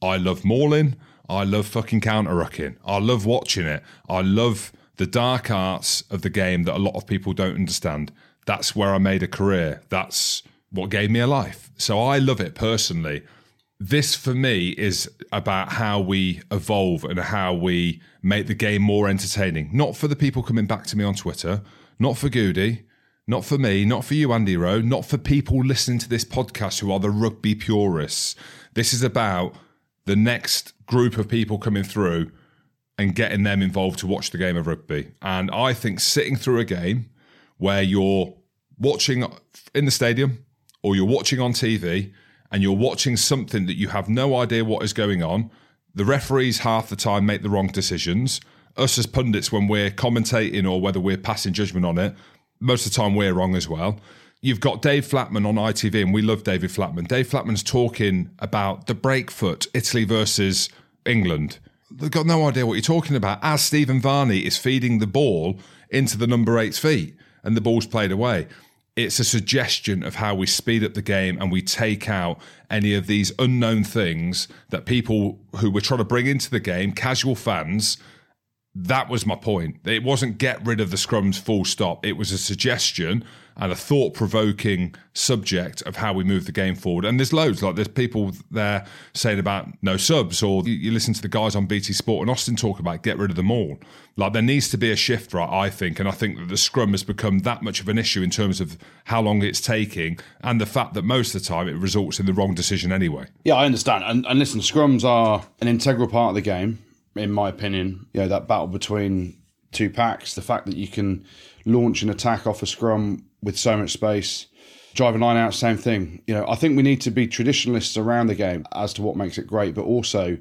I love mauling. I love fucking counter rucking. I love watching it. I love the dark arts of the game that a lot of people don't understand. That's where I made a career. That's what gave me a life. So I love it personally. This for me is about how we evolve and how we make the game more entertaining. Not for the people coming back to me on Twitter, not for Goody, not for me, not for you, Andy Rowe, not for people listening to this podcast who are the rugby purists. This is about the next group of people coming through and getting them involved to watch the game of rugby. And I think sitting through a game where you're watching in the stadium or you're watching on TV and you're watching something that you have no idea what is going on, the referees half the time make the wrong decisions. Us as pundits, when we're commentating or whether we're passing judgment on it, most of the time we're wrong as well. You've got Dave Flatman on ITV, and we love David Flatman. Dave Flatman's talking about the breakfoot, Italy versus England. They've got no idea what you're talking about. As Stephen Varney is feeding the ball into the number eight's feet, and the ball's played away. It's a suggestion of how we speed up the game and we take out any of these unknown things that people who were trying to bring into the game, casual fans, that was my point. It wasn't get rid of the scrums full stop. It was a suggestion and a thought provoking subject of how we move the game forward. And there's loads, like there's people there saying about no subs, or you, listen to the guys on BT Sport and Austin talk about get rid of them all. Like there needs to be a shift, right? I think. And I think that the scrum has become that much of an issue in terms of how long it's taking and the fact that most of the time it results in the wrong decision anyway. Yeah, I understand. And, and listen, scrums are an integral part of the game, in my opinion. You know, that battle between two packs, the fact that you can launch an attack off a scrum with so much space, drive a line out, same thing. You know, I think we need to be traditionalists around the game as to what makes it great, but also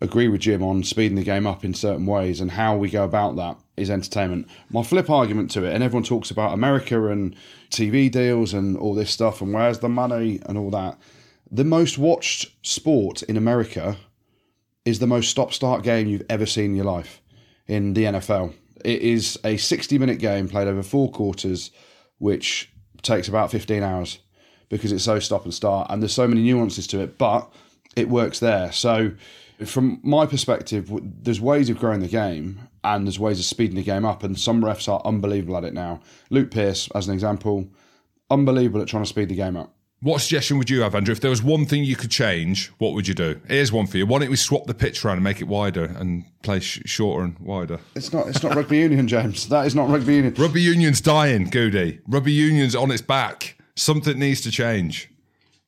agree with Jim on speeding the game up in certain ways and how we go about that is entertainment. My flip argument to it, and everyone talks about America and TV deals and all this stuff and where's the money and all that. The most watched sport in America is the most stop start game you've ever seen in your life in the NFL. It is a 60 minute game played over four quarters, which takes about 15 hours because it's so stop and start and there's so many nuances to it, but it works there. So, from my perspective, there's ways of growing the game and there's ways of speeding the game up, and some refs are unbelievable at it now. Luke Pearce, as an example, unbelievable at trying to speed the game up. What suggestion would you have, Andrew? If there was one thing you could change, what would you do? Here's one for you. Why don't we swap the pitch around and make it wider and play sh- shorter and wider? It's not. It's not rugby union, James. That is not rugby union. Rugby union's dying, Goody. Rugby union's on its back. Something needs to change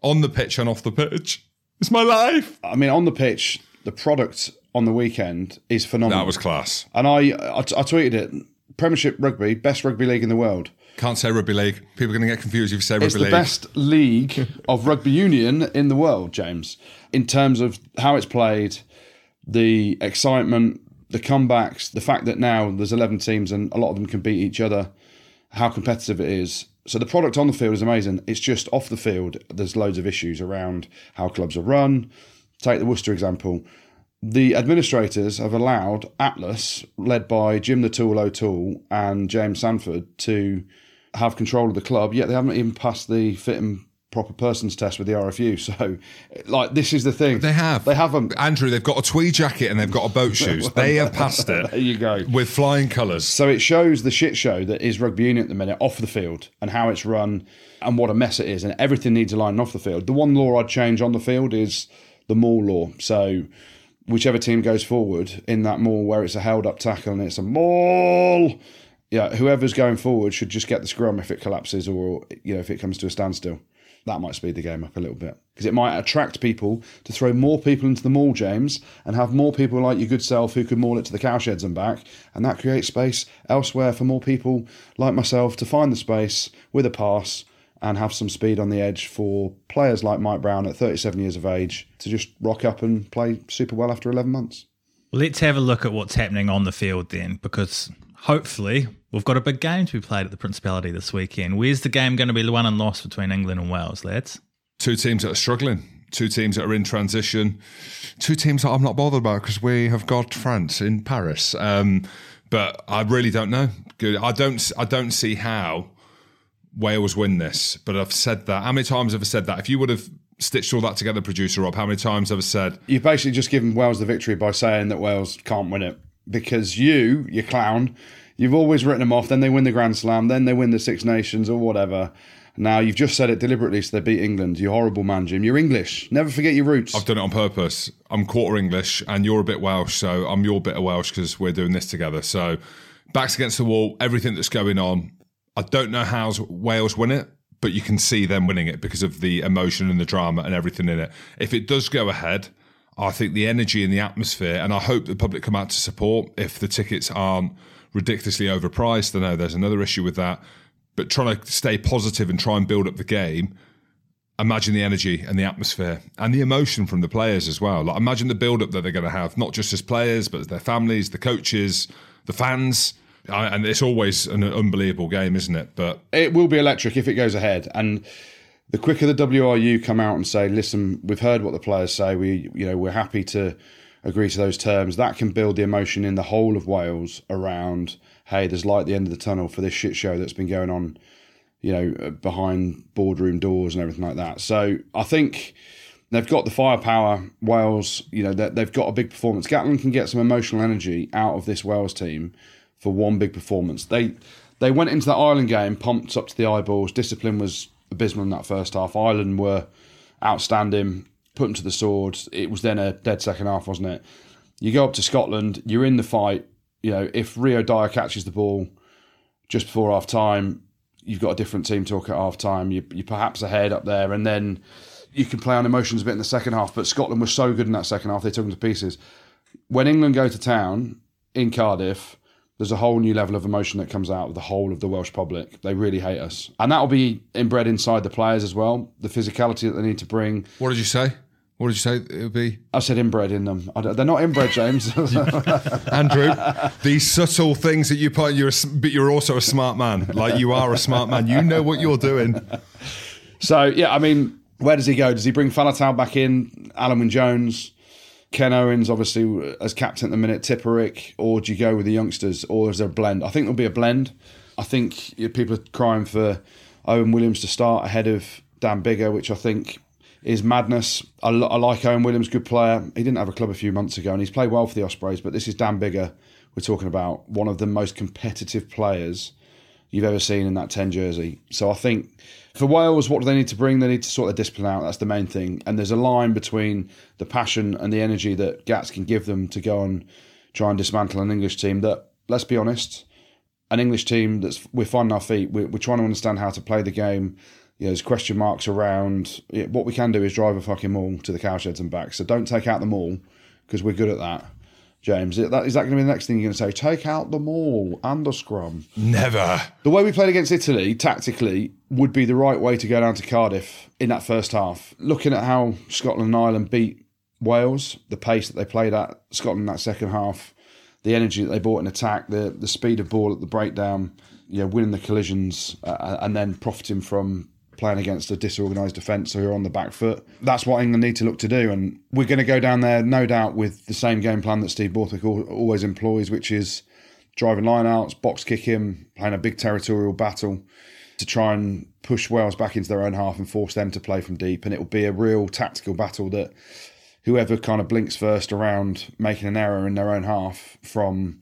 on the pitch and off the pitch. It's my life. I mean, on the pitch, the product on the weekend is phenomenal. That was class. And I, I, I tweeted it. Premiership rugby, best rugby league in the world. Can't say rugby league. People are going to get confused if you say rugby league. It's the best league of rugby union in the world, James, in terms of how it's played, the excitement, the comebacks, the fact that now there's 11 teams and a lot of them can beat each other, how competitive it is. So the product on the field is amazing. It's just off the field, there's loads of issues around how clubs are run. Take the Worcester example. The administrators have allowed Atlas, led by Jim the Tool O'Toole and James Sandford, to have control of the club, yet they haven't even passed the fit and proper persons test with the RFU. <laughs> So, like, this is the thing. They have. They haven't. Andrew, they've got a tweed jacket and they've got a boat shoes. <laughs> they have passed it There you go. with flying colours. So it shows the shit show that is rugby union at the minute off the field and how it's run and what a mess it is and everything needs aligning off the field. The one law I'd change on the field is the maul law. So whichever team goes forward in that maul where it's a held up tackle and it's a maul, yeah, whoever's going forward should just get the scrum if it collapses or you know if it comes to a standstill. That might speed the game up a little bit because it might attract people to throw more people into the maul, James, and have more people like your good self who could maul it to the cowsheds and back, and that creates space elsewhere for more people like myself to find the space with a pass and have some speed on the edge for players like Mike Brown at 37 years of age to just rock up and play super well after 11 months. Let's have a look at what's happening on the field then, because hopefully we've got a big game to be played at the Principality this weekend. Where's the game going to be won and lost between England and Wales, lads? Two teams that are struggling. Two teams that are in transition. Two teams that I'm not bothered about because we have got France in Paris. Um, but I really don't know. Good. I don't. I don't see how Wales win this. But I've said that. How many times have I said that? If you would have stitched all that together, producer Rob, how many times have I said You've basically just given Wales the victory by saying that Wales can't win it because you, you clown, you've always written them off. Then they win the Grand Slam, then they win the Six Nations or whatever. Now you've just said it deliberately so they beat England. You horrible man, Jim. You're English. Never forget your roots. I've done it on purpose. I'm quarter English and you're a bit Welsh, so I'm your bit of Welsh because we're doing this together. So backs against the wall, everything that's going on. I don't know how Wales win it, but you can see them winning it because of the emotion and the drama and everything in it. If it does go ahead, I think the energy and the atmosphere, and I hope the public come out to support if the tickets aren't ridiculously overpriced. I know there's another issue with that, but trying to stay positive and try and build up the game imagine the energy and the atmosphere and the emotion from the players as well. Like imagine the build up that they're going to have, not just as players, but as their families, the coaches, the fans. I, and it's always an unbelievable game, isn't it? But it will be electric if it goes ahead. And the quicker the WRU come out and say, "Listen, we've heard what the players say. We, you know, we're happy to agree to those terms," that can build the emotion in the whole of Wales around. Hey, there's light at the end of the tunnel for this shit show that's been going on, you know, uh, behind boardroom doors and everything like that. So I think they've got the firepower. Wales, you know, they've got a big performance. Gatland can get some emotional energy out of this Wales team for one big performance. They they went into the Ireland game pumped up to the eyeballs. Discipline was abysmal in that first half. Ireland were outstanding, put them to the sword. It was then a dead second half, wasn't it? You go up to Scotland, you're in the fight. You know, if Rio Dyer catches the ball just before half time, you've got a different team talk at half time. You, you're perhaps ahead up there, and then you can play on emotions a bit in the second half. But Scotland was so good in that second half, they took them to pieces. When England go to town in Cardiff, there's a whole new level of emotion that comes out of the whole of the Welsh public. They really hate us. And that'll be inbred inside the players as well. The physicality that they need to bring. What did you say? What did you say it would be? I said inbred in them. They're not inbred, James. <laughs> Andrew, these subtle things that you put, you're, a but you're also a smart man. Like you are a smart man. You know what you're doing. so, yeah, I mean, where does he go? Does he bring Faletau back in? Alun Jones? Ken Owens, obviously, as captain at the minute, Tipuric, or do you go with the youngsters, or is there a blend? I think there'll be a blend. I think people are crying for Owen Williams to start ahead of Dan Biggar, which I think is madness. I, I like Owen Williams, good player. He didn't have a club a few months ago, and he's played well for the Ospreys, but this is Dan Biggar we're talking about, one of the most competitive players you've ever seen in that 10 jersey. So I think for Wales, what do they need to bring? They need to sort their discipline out. That's the main thing. And there's a line between the passion and the energy that Gats can give them to go and try and dismantle an English team that, let's be honest, an English team that's we're finding our feet. We're, we're trying to understand how to play the game. You know, there's question marks around. What we can do is drive a fucking maul to the cowsheds and back. So don't take out the maul because we're good at that. James, is that, is that going to be the next thing you're going to say? Take out the maul and the scrum. Never. The way we played against Italy, tactically, would be the right way to go down to Cardiff in that first half. Looking at how Scotland and Ireland beat Wales, the pace that they played at Scotland in that second half, the energy that they brought in attack, the the speed of ball at the breakdown, you know, winning the collisions, uh, and then profiting from playing against a disorganised defence who are on the back foot. That's what England need to look to do, and we're going to go down there, no doubt, with the same game plan that Steve Borthwick always employs, which is driving lineouts, box kicking, playing a big territorial battle to try and push Wales back into their own half and force them to play from deep. And it will be a real tactical battle that whoever kind of blinks first around making an error in their own half from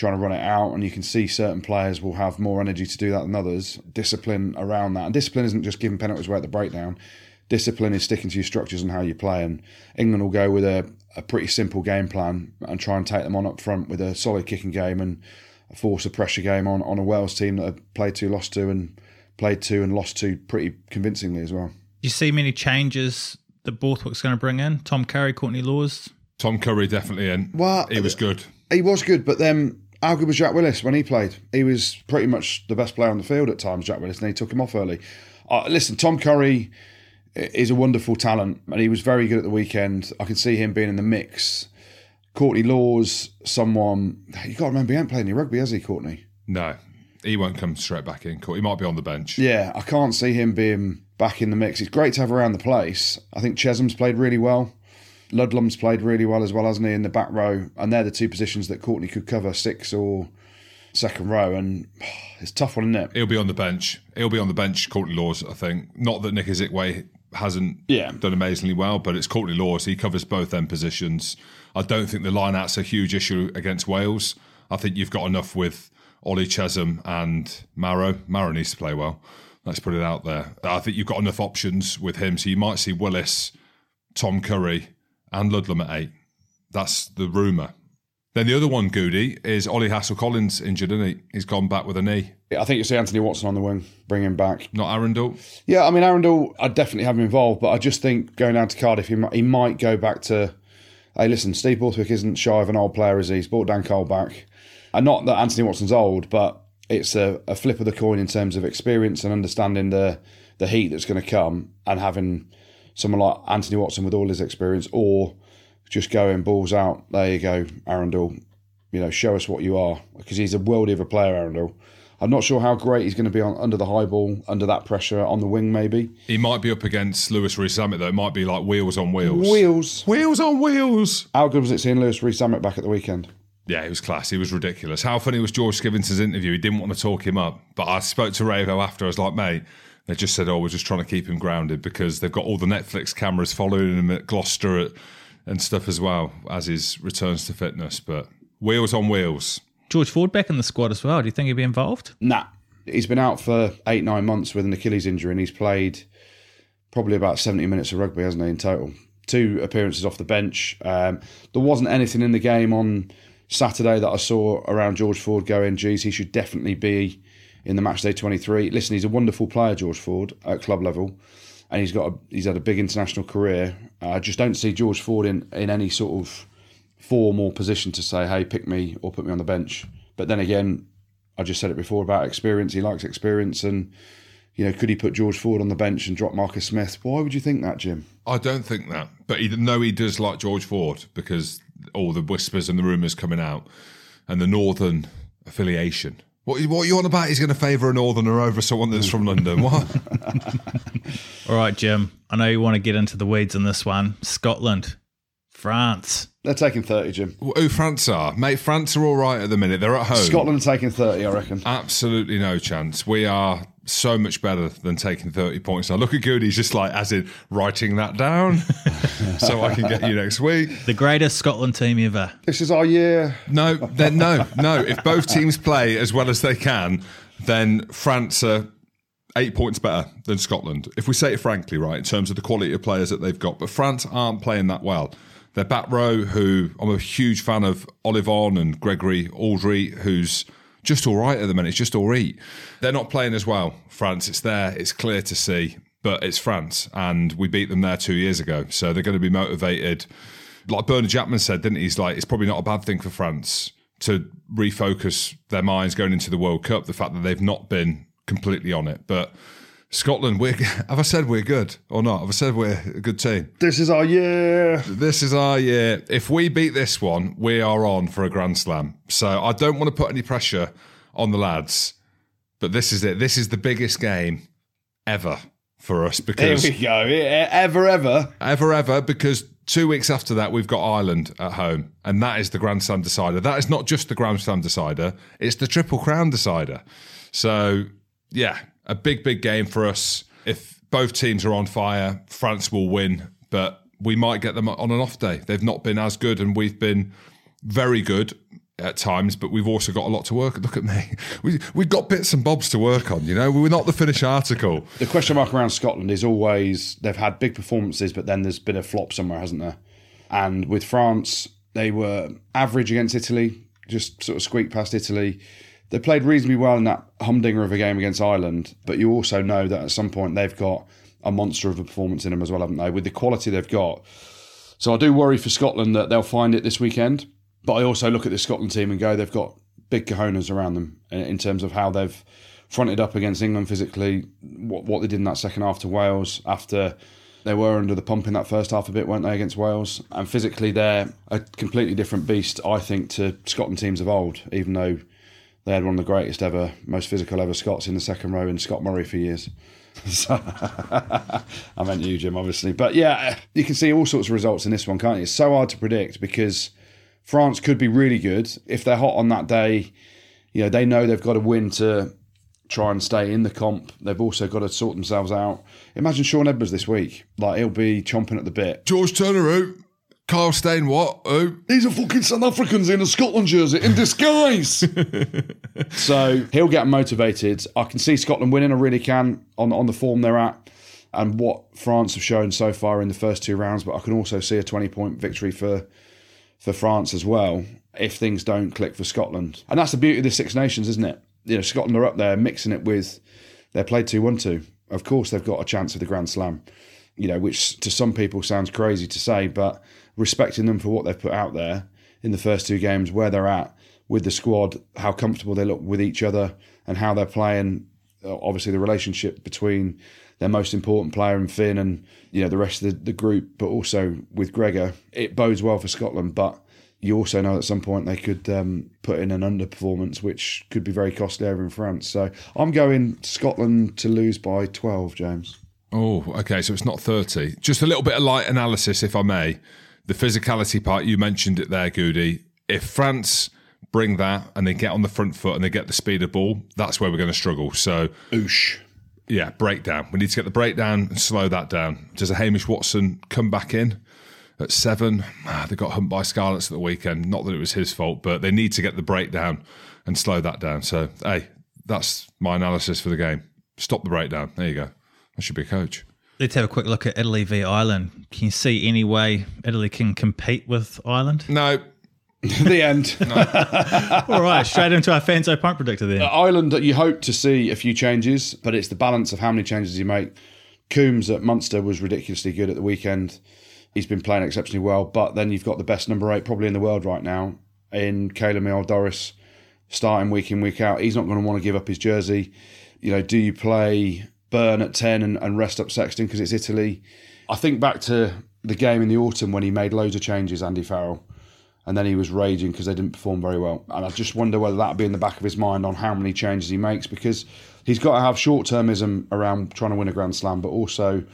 trying to run it out. And you can see certain players will have more energy to do that than others. Discipline around that. And discipline isn't just giving penalties away at the breakdown. Discipline is sticking to your structures and how you play. And England will go with a, a pretty simple game plan and try and take them on up front with a solid kicking game and a force a pressure game on, on a Wales team that have played two, lost two, and played two and lost two pretty convincingly as well. Do you see many changes that Borthwick's going to bring in? Tom Curry, Courtney Lawes. Tom Curry definitely in. Well, he was good. He was good, but then how good was Jack Willis when he played? He was pretty much the best player on the field at times, Jack Willis, and he took him off early. Uh, listen, Tom Curry is a wonderful talent, and he was very good at the weekend. I can see him being in the mix. Courtney Lawes, someone you got to remember, he ain't playing any rugby, has he, Courtney? No, he won't come straight back in. He might be on the bench. Yeah, I can't see him being back in the mix. It's great to have around the place. I think Chessum's played really well. Ludlam's played really well as well, hasn't he, in the back row? And they're the two positions that Courtney could cover, six or second row. And <sighs> it's a tough one, isn't it? He'll be on the bench. He'll be on the bench, Courtney Lawes, I think. Not that Nick Isiekwe hasn't Yeah. done amazingly well, but it's Courtney Lawes. He covers both them positions. I don't think the line out's a huge issue against Wales. I think you've got enough with Ollie Chessum and Maro. Maro needs to play well. Let's put it out there. I think you've got enough options with him. So you might see Willis, Tom Curry, and Ludlam at eight. That's the rumour. Then the other one, Goody, is Ollie Hassell-Collins injured, isn't he? He's gone back with a knee. I think you see Anthony Watson on the wing, bring him back. Not Arundell. Yeah, I mean, Arundell, I'd definitely have him involved, but I just think going down to Cardiff, he might, he might go back to. Hey, listen, Steve Borthwick isn't shy of an old player, is he? He's brought Dan Cole back. And not that Anthony Watson's old, but it's a, a flip of the coin in terms of experience and understanding the, the heat that's going to come and having someone like Anthony Watson with all his experience or just going balls out. There you go, Arundell. You know, show us what you are because he's a worldie of a player, Arundell. I'm not sure how great he's going to be on under the high ball, under that pressure on the wing, maybe. He might be up against Louis Rees-Zammit though. It might be like wheels on wheels. Wheels. Wheels on wheels. How good was it seeing Louis Rees-Zammit back at the weekend? Yeah, he was class. He was ridiculous. How funny was George Skivington's interview? He didn't want to talk him up, but I spoke to Ravo after. I was like, mate. They just said, "Oh, we're just trying to keep him grounded because they've got all the Netflix cameras following him at Gloucester at, and stuff as well as his returns to fitness." But wheels on wheels. George Ford back in the squad as well. Do you think he'd be involved? Nah. He's been out for eight, nine months with an Achilles injury and he's played probably about 70 minutes of rugby, hasn't he, in total? Two appearances off the bench. Um, there wasn't anything in the game on Saturday that I saw around George Ford going, geez, he should definitely be in the match day 23. Listen, he's a wonderful player, George Ford, at club level. And he's got a, he's had a big international career. I just don't see George Ford in, in any sort of form or position to say, hey, pick me or put me on the bench But then again, I just said it before about experience. He likes experience, and you know, could he put George Ford on the bench and drop Marcus Smith? Why would you think that, Jim? I don't think that, but he no, he does like George Ford because all the whispers and the rumours coming out, and the Northern affiliation. What, what are you on about? He's going to favour a Northerner over someone that's from London. What? <laughs> All right, Jim. I know you want to get into the weeds on this one. Scotland, France. They're taking 30, Jim. Who France are? Mate, France are all right at the minute. They're at home. Scotland are taking 30, I reckon. Absolutely no chance. We are so much better than taking 30 points. Now, look at Goody, he's just like, as in writing that down <laughs> so I can get you next week. The greatest Scotland team ever. This is our year. No, then no, no. If both teams play as well as they can, then France are eight points better than Scotland. If we say it frankly, right, in terms of the quality of players that they've got. But France aren't playing that well. Their back row, who I'm a huge fan of Ollivon and Gregory Alldritt, who's just all right at the minute. It's just all right. They're not playing as well, France. It's there. It's clear to see. But it's France, and we beat them there two years ago. So they're going to be motivated. Like Bernard Jackman said, didn't he? He's like, it's probably not a bad thing for France to refocus their minds going into the World Cup. The fact that they've not been completely on it. But Scotland, we <laughs> have I said we're good or not? Have I said we're a good team? This is our year. This is our year. If we beat this one, we are on for a Grand Slam. So I don't want to put any pressure on the lads, but this is it. This is the biggest game ever for us because. Here we go. Ever, ever. ever, ever, because two weeks after that, we've got Ireland at home, and that is the Grand Slam decider. That is not just the Grand Slam decider, it's the Triple Crown decider. So, yeah, a big, big game for us. If both teams are on fire, France will win, but we might get them on an off day. They've not been as good, and we've been very good at times, but we've also got a lot to work. Look at me. <laughs> We, we've got bits and bobs to work on, you know? We're not the finished article. The question mark around Scotland is always they've had big performances, but then there's been a flop somewhere, hasn't there? And with France, they were average against Italy, just sort of squeaked past Italy. They played reasonably well in that humdinger of a game against Ireland, but you also know that at some point they've got a monster of a performance in them as well, haven't they? With the quality they've got. So I do worry for Scotland that they'll find it this weekend. But I also look at the Scotland team and go, they've got big cojones around them in- terms of how they've fronted up against England physically, what, what they did in that second half to Wales after they were under the pump in that first half a bit, weren't they, against Wales? And physically, they're a completely different beast, I think, to Scotland teams of old, even though they had one of the greatest ever, most physical ever Scots in the second row in Scott Murray for years. So, <laughs> I meant you, Jim, obviously. But yeah, you can see all sorts of results in this one, can't you? It's so hard to predict because France could be really good. If they're hot on that day, you know, they know they've got to win to try and stay in the comp. They've also got to sort themselves out. Imagine Shaun Edwards this week. Like, he'll be chomping at the bit. George Turner, who? Kyle Steyn, what? Who? These are fucking South Africans in a Scotland jersey in disguise. <laughs> so he'll get motivated. I can see Scotland winning. I really can on on the form they're at and what France have shown so far in the first two rounds. But I can also see a twenty point victory for for France as well if things don't click for Scotland. And that's the beauty of the Six Nations, isn't it? You know, Scotland are up there mixing it with their play two one two. Of course, they've got a chance of the Grand Slam. You know, which to some people sounds crazy to say, but respecting them for what they've put out there in the first two games, where they're at with the squad, how comfortable they look with each other, and how they're playing. uh, Obviously, the relationship between their most important player and Finn, and you know the rest of the, the group, but also with Gregor, it bodes well for Scotland. But you also know at some point they could um, put in an underperformance, which could be very costly over in France. So I'm going Scotland to lose by 12, James. Oh, okay. So it's not 30. Just a little bit of light analysis, if I may. The physicality part, you mentioned it there, Goody. If France bring that and they get on the front foot and they get the speed of ball, that's where we're going to struggle. So, Oosh. yeah, breakdown. We need to get the breakdown and slow that down. Does a Hamish Watson come back in at seven? Ah, they got humped by Scarlets at the weekend. Not that it was his fault, but they need to get the breakdown and slow that down. So, hey, that's my analysis for the game. Stop the breakdown. There you go. I should be a coach. Let's have a quick look at Italy v Ireland. Can you see any way Italy can compete with Ireland? No, <laughs> the end. <laughs> <laughs> All right, straight into our Fanzo punt predictor then. Uh, Ireland, you hope to see a few changes, but it's the balance of how many changes you make. Coombes at Munster was ridiculously good at the weekend. He's been playing exceptionally well, but then you've got the best number eight probably in the world right now in Kayla Miel Doris, starting week in week out. He's not going to want to give up his jersey. You know, do you play Byrne at ten and, and rest up Sexton because it's Italy? I think back to the game in the autumn when he made loads of changes, Andy Farrell, and then he was raging because they didn't perform very well. And I just wonder whether that'll be in the back of his mind on how many changes he makes because he's got to have short termism around trying to win a Grand Slam, but also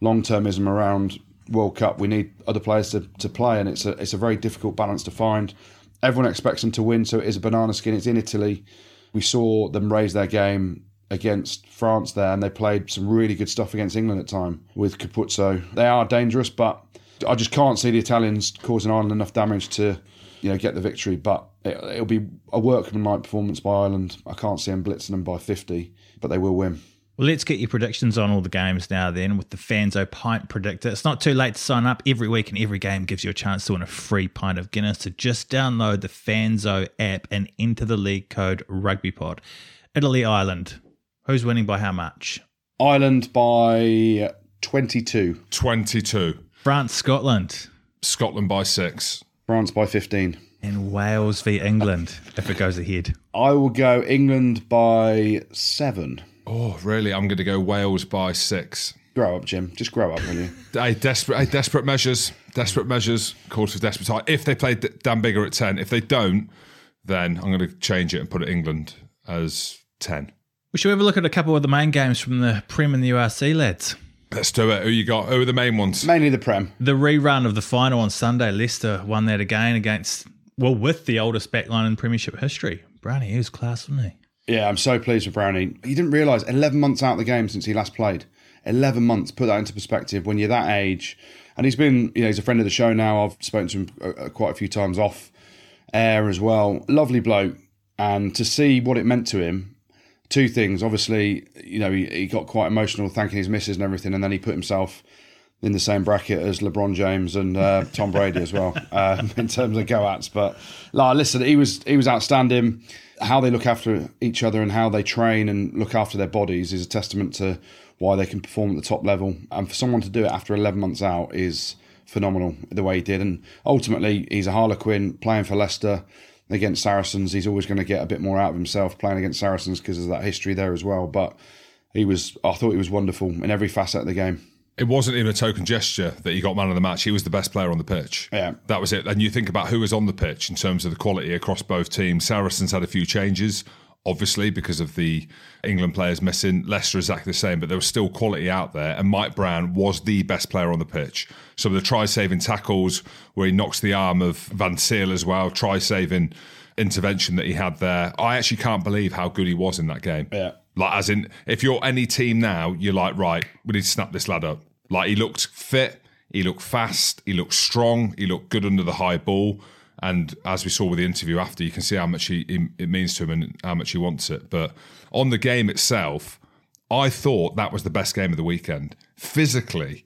long termism around World Cup. We need other players to, to play, and it's a it's a very difficult balance to find. Everyone expects them to win, so it is a banana skin. It's in Italy. We saw them raise their game against France there, and they played some really good stuff against England at time with Capuozzo. They are dangerous, but I just can't see the Italians causing Ireland enough damage to, you know, get the victory. But it, will be a workmanlike performance by Ireland. I can't see them blitzing them by 50, but they will win. Well, let's get your predictions on all the games now then with the Fanzo Pint Predictor. It's not too late to sign up. Every week and every game gives you a chance to win a free pint of Guinness. So just download the Fanzo app and enter the league code RugbyPod. Italy, Ireland. Who's winning by how much? Ireland by 22. 22. France, Scotland. Scotland by six. France by 15. And Wales v England if it goes ahead. I will go England by seven. Oh, really? I'm going to go Wales by six. Grow up, Jim. Just grow up, will you? <laughs> Hey, desperate, hey, desperate measures. Desperate measures. Calls for desperate time. If they play Dan Biggar at 10, if they don't, then I'm going to change it and put it England as 10. We should have a look at a couple of the main games from the Prem and the URC, lads. Let's do it. Who you got? Who are the main ones? Mainly the Prem. The rerun of the final on Sunday, Leicester won that again against, well, with the oldest backline in Premiership history. Brownie, he was class, wasn't he? Yeah, I'm so pleased with Brownie. He didn't realise 11 months out of the game since he last played. 11 months, put that into perspective. When you're that age, and he's been, you know, he's a friend of the show now. I've spoken to him uh, quite a few times off air as well. Lovely bloke. And to see what it meant to him, two things. Obviously, you know, he, he got quite emotional thanking his missus and everything, and then he put himself in the same bracket as LeBron James and uh, Tom Brady as well <laughs> um, in terms of go-ats. But like, listen, he was he was outstanding how they look after each other and how they train and look after their bodies is a testament to why they can perform at the top level. And for someone to do it after 11 months out is phenomenal the way he did. And ultimately, he's a Harlequin playing for Leicester against Saracens. He's always going to get a bit more out of himself playing against Saracens because of that history there as well. But he was, I thought he was wonderful in every facet of the game it wasn't even a token gesture that he got man of the match. He was the best player on the pitch. Yeah. That was it. And you think about who was on the pitch in terms of the quality across both teams. Saracens had a few changes, obviously, because of the England players missing. Leicester exactly the same, but there was still quality out there. And Mike Brown was the best player on the pitch. Some of the try saving tackles where he knocks the arm of Van Zyl as well, try saving intervention that he had there. I actually can't believe how good he was in that game. Yeah. Like, as in, if you're any team now, you're like, right, we need to snap this lad up. Like, he looked fit, he looked fast, he looked strong, he looked good under the high ball. And as we saw with the interview after, you can see how much he, he, it means to him and how much he wants it. But on the game itself, I thought that was the best game of the weekend. Physically,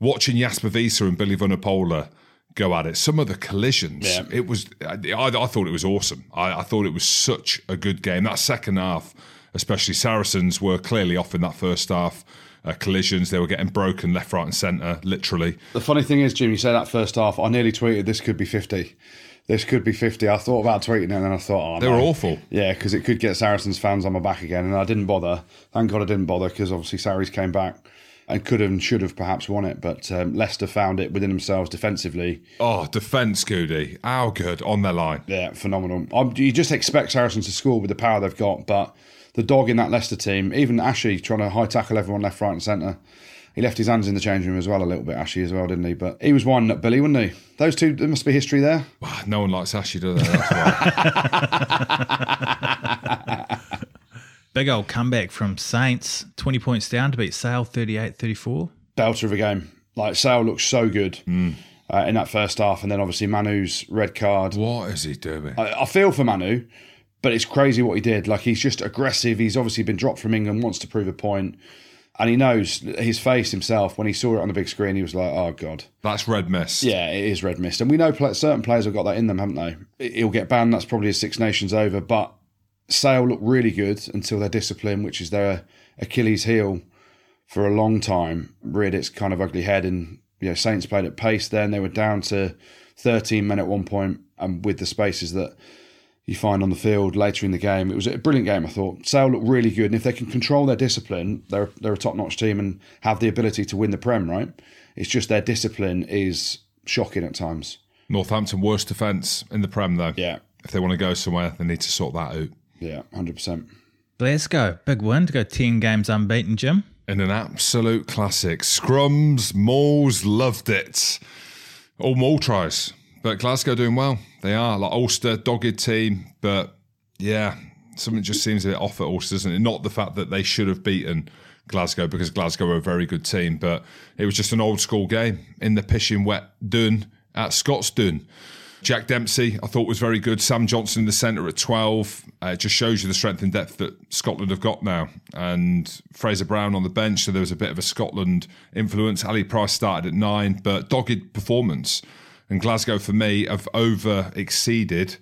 watching Jasper Wiese and Billy Vunipola go at it, some of the collisions, Yeah. it was. I, I thought it was awesome. I, I thought it was such a good game. That second half especially Saracens were clearly off in that first half. Uh, collisions, they were getting broken left, right, and centre, literally. The funny thing is, Jim, you say that first half. I nearly tweeted this could be 50. This could be 50. I thought about tweeting it and then I thought, oh, They no. were awful. Yeah, because it could get Saracens fans on my back again. And I didn't bother. Thank God I didn't bother because obviously Sarries came back and could have and should have perhaps won it. But um, Leicester found it within themselves defensively. Oh, defence, Goody. How good on their line. Yeah, phenomenal. Um, you just expect Saracens to score with the power they've got, but the dog in that Leicester team, even Ashy trying to high tackle everyone left, right, and centre. He left his hands in the changing room as well a little bit, Ashy as well, didn't he? But he was one up Billy, wasn't he? Those two, there must be history there. Wow, no one likes Ashy, do they? That's why. <laughs> Big old comeback from Saints, 20 points down to beat Sale 38 34. Belter of a game. Like Sale looked so good uh, in that first half, and then obviously Manu's red card. what is he doing? I, I feel for Manu, but it's crazy what he did. Like he's just aggressive. He's obviously been dropped from England, wants to prove a point, and he knows his face himself. When he saw it on the big screen, he was like, "Oh God." That's red mist. Yeah, it is red mist, and we know certain players have got that in them, haven't they? He'll get banned. That's probably his Six Nations over. But Sale looked really good until their discipline, which is their Achilles heel for a long time, reared its kind of ugly head. And you know, Saints played at pace. Then they were down to 13 men at one point, and with the spaces that you find on the field later in the game. It was a brilliant game, I thought. Sale looked really good, and if they can control their discipline, they're they're a top notch team and have the ability to win the Prem. Right? It's just their discipline is shocking at times. Northampton worst defence in the Prem though. Yeah, If they want to go somewhere, they need to sort that out. yeah, hundred percent. Glasgow, big win to go 10 games unbeaten, Jim. In an absolute classic. Scrums, Mauls, loved it. All Maul tries. But Glasgow doing well. They are. Like Ulster, dogged team. But yeah, something just seems a bit off at Ulster, doesn't it? Not the fact that they should have beaten Glasgow because Glasgow are a very good team, but it was just an old school game in the pishing wet dun at Scotstoun. Jack Dempsey, I thought was very good. Sam Johnson in the centre at 12. Uh, it just shows you the strength and depth that Scotland have got now. And Fraser Brown on the bench, so there was a bit of a Scotland influence. Ali Price started at nine, but dogged performance. And Glasgow, for me, have over exceeded.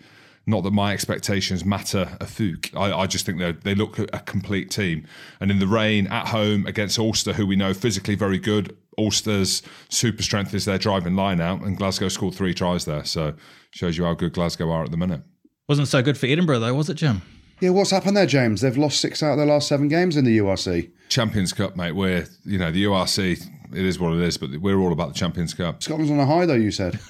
Not that my expectations matter a fook. I, I just think they they look a, a complete team. And in the rain, at home against Ulster, who we know physically very good, Ulster's super strength is their driving line out, and Glasgow scored three tries there. So shows you how good Glasgow are at the minute. Wasn't so good for Edinburgh, though, was it, Jim? Yeah, what's happened there, James? They've lost six out of their last seven games in the URC. Champions Cup, mate. We're you know the URC. It is what it is, but we're all about the Champions Cup. Scotland's on a high, though. You said. <laughs>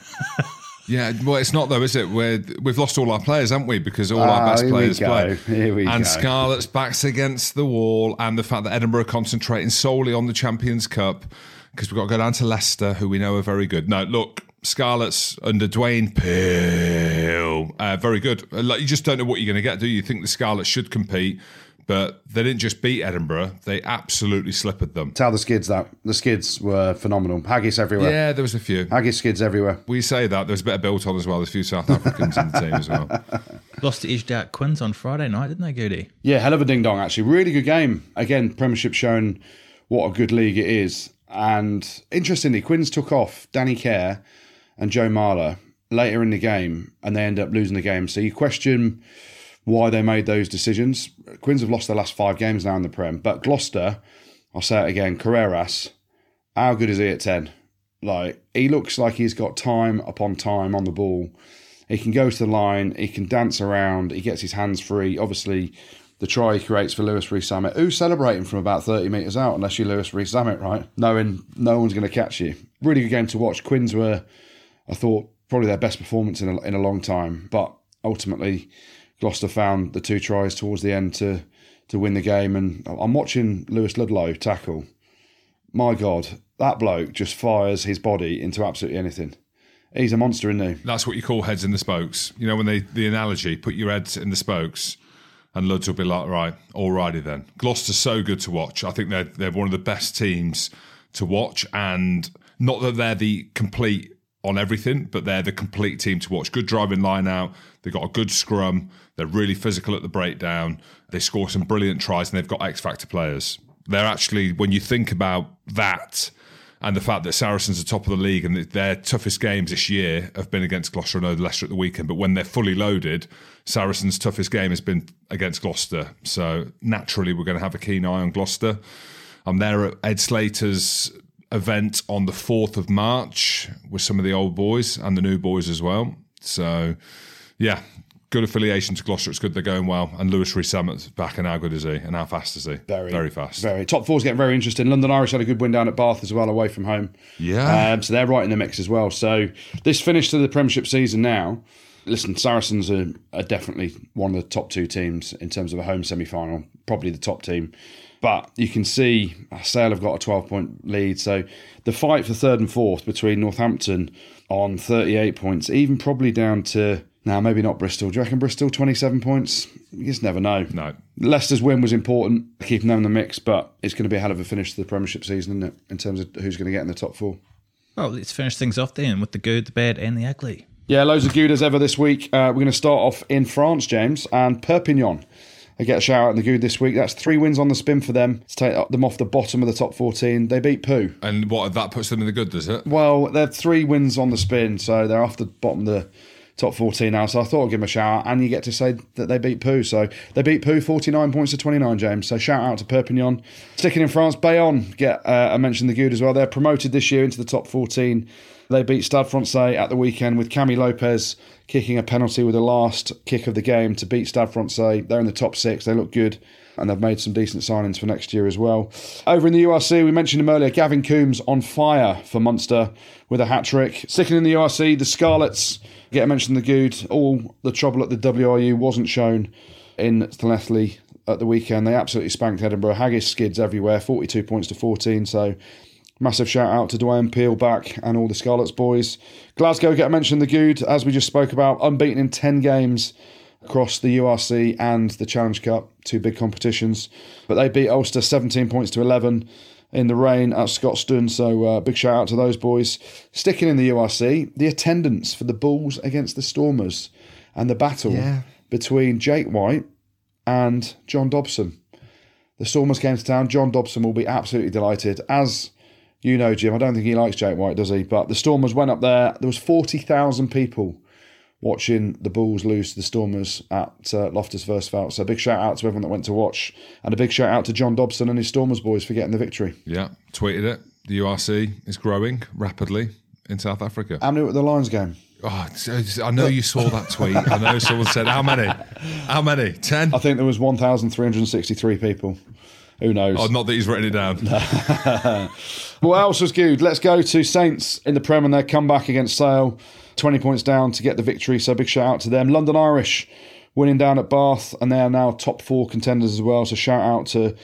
Yeah, well, it's not though, is it? We're we've lost all our players, haven't we? Because all our Ah, best here we players go. play. Here we go. and go. Scarlet's backs against the wall, and the fact that Edinburgh are concentrating solely on the Champions Cup because we've got to go down to Leicester, who we know are very good. No, look, Scarlet's under Dwayne Peel, uh, very good. Like you just don't know what you're going to get, do you? You think the Scarlets should compete, but they didn't just beat Edinburgh; they absolutely slippered them. Tell the skids that the skids were phenomenal. Haggis everywhere. Yeah, there was a few. Haggis skids everywhere. We say that there's a bit of built on as well. There's a few South Africans in the team as well. <laughs> Lost to edged out Quins on Friday night, didn't they, Goody? Yeah, hell of a ding dong, actually. Really good game. Again, Premiership showing what a good league it is. And interestingly, Quins took off Danny Care and Joe Marler later in the game, and they end up losing the game. So you question why they made those decisions. Quins have lost their last five games now in the Prem. But Gloucester, I'll say it again, Carreras, how good is he at 10? Like, he looks like he's got time upon time on the ball. He can go to the line, he can dance around, he gets his hands free. Obviously, the try he creates for Louis Rees-Zammit, who's celebrating from about 30 metres out, unless you're Louis Rees-Zammit, right? Knowing no one's going to catch you. Really good game to watch. Quins were, I thought, probably their best performance in a, in a long time. But ultimately, Gloucester found the two tries towards the end to, to win the game. And I'm watching Lewis Ludlow tackle. My God, that bloke just fires his body into absolutely anything. He's a monster, isn't he? That's what you call heads in the spokes. You know, when they the analogy, put your heads in the spokes, and Luds will be like, right, alrighty then. Gloucester's so good to watch. I think they're they're one of the best teams to watch, and not that they're the complete on everything, but they're the complete team to watch. Good driving line out. They've got a good scrum. They're really physical at the breakdown. They score some brilliant tries, and they've got X factor players. They're actually, when you think about that, and the fact that Saracens are top of the league and their toughest games this year have been against Gloucester. and Leicester at the weekend, but when they're fully loaded, Saracens' toughest game has been against Gloucester. So naturally, we're going to have a keen eye on Gloucester. I'm there at Ed Slater's event on the 4th of March with some of the old boys and the new boys as well. So, yeah, good affiliation to Gloucester. It's good they're going well. And Louis Rees-Zammit's back, and how good is he? And how fast is he? Very, very fast. Very top four's getting very interesting. London Irish had a good win down at Bath as well, away from home. Yeah. um, so they're right in the mix as well. So this finish to the Premiership season now. Listen, Saracens are, are definitely one of the top two teams in terms of a home semi-final, probably the top team. But you can see Sale have got a 12 point lead. So the fight for third and fourth between Northampton on 38 points, even probably down to now, maybe not Bristol. Do you reckon Bristol 27 points? You just never know. No. Leicester's win was important, keeping them in the mix, but it's going to be a hell of a finish to the Premiership season, isn't it? In terms of who's going to get in the top four. Well, let's finish things off then with the good, the bad, and the ugly. Yeah, loads of good as ever this week. Uh, we're going to start off in France, James, and Perpignan. They get a shout out in the good this week. That's three wins on the spin for them to take them off the bottom of the top 14. They beat Pau. And what that puts them in the good, does it? Well, they're three wins on the spin, so they're off the bottom of the top 14 now. So I thought I'd give them a shout out, and you get to say that they beat Pau. So they beat Pau 49 points to 29, James. So shout out to Perpignan. Sticking in France, Bayonne get uh, I mentioned the good as well. They're promoted this year into the top 14 They beat Stade Francais at the weekend with Camille Lopez kicking a penalty with the last kick of the game to beat Stade Francais. They're in the top six. They look good and they've made some decent signings for next year as well. Over in the URC, we mentioned him earlier, Gavin Coombes on fire for Munster with a hat trick. Sticking in the URC, the Scarlets get a mention the good. All the trouble at the WRU wasn't shown in Llanelli at the weekend. They absolutely spanked Edinburgh. Haggis skids everywhere, 42 points to 14. So massive shout out to Dwayne Peel back and all the Scarlets boys. Glasgow get a mention the good, as we just spoke about, unbeaten in 10 games across the URC and the Challenge Cup, two big competitions. But they beat Ulster 17 points to 11 in the rain at Scotstoun. So uh, big shout out to those boys. Sticking in the URC, the attendance for the Bulls against the Stormers and the battle Yeah. between Jake White and John Dobson. The Stormers came to town. John Dobson will be absolutely delighted. As you know, Jim, I don't think he likes Jake White, does he? But the Stormers went up there. There was 40,000 people watching the Bulls lose to the Stormers at uh, Loftus Versfeld. So a big shout out to everyone that went to watch, and a big shout out to John Dobson and his Stormers boys for getting the victory. Yeah, tweeted it. The URC is growing rapidly in South Africa. How many were at the Lions game? Oh, I know you saw that tweet. I know someone said, How many? How many? 10? I think there was 1,363 people. Who knows? Oh, not that he's written it down. <laughs> What else was good? Let's go to Saints in the Prem and their comeback against Sale. 20 points down to get the victory, so big shout out to them. London Irish winning down at Bath, and they are now top four contenders as well, so shout out to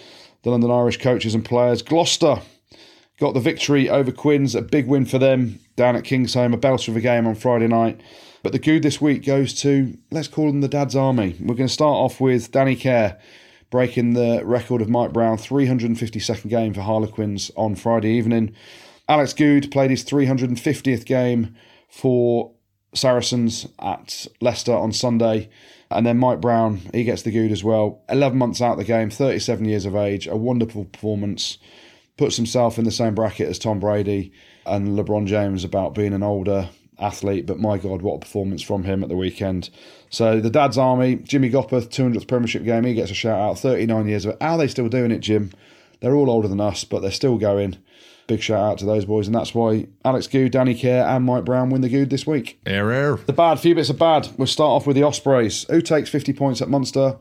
the London Irish coaches and players. Gloucester got the victory over Quins, a big win for them down at Kingsholm, a belter of a game on Friday night. But the good this week goes to, let's call them the Dad's Army. We're going to start off with Danny Care breaking the record of Mike Brown, 352nd game for Harlequins on Friday evening. Alex Goode played his 350th game for Saracens at Leicester on Sunday. And then Mike Brown, he gets the good as well. 11 months out of the game, 37 years of age, a wonderful performance. Puts himself in the same bracket as Tom Brady and LeBron James about being an older athlete. But my God, what a performance from him at the weekend. So the Dad's Army, Jimmy Gopperth, 200th Premiership game, he gets a shout out. 39 years of How are they still doing it, Jim? They're all older than us, but they're still going. Big shout out to those boys, and that's why Alex Goode, Danny Care, and Mike Brown win the good this week. Air, air. The bad, few bits of bad. We'll start off with the Ospreys. Who takes 50 points at Munster?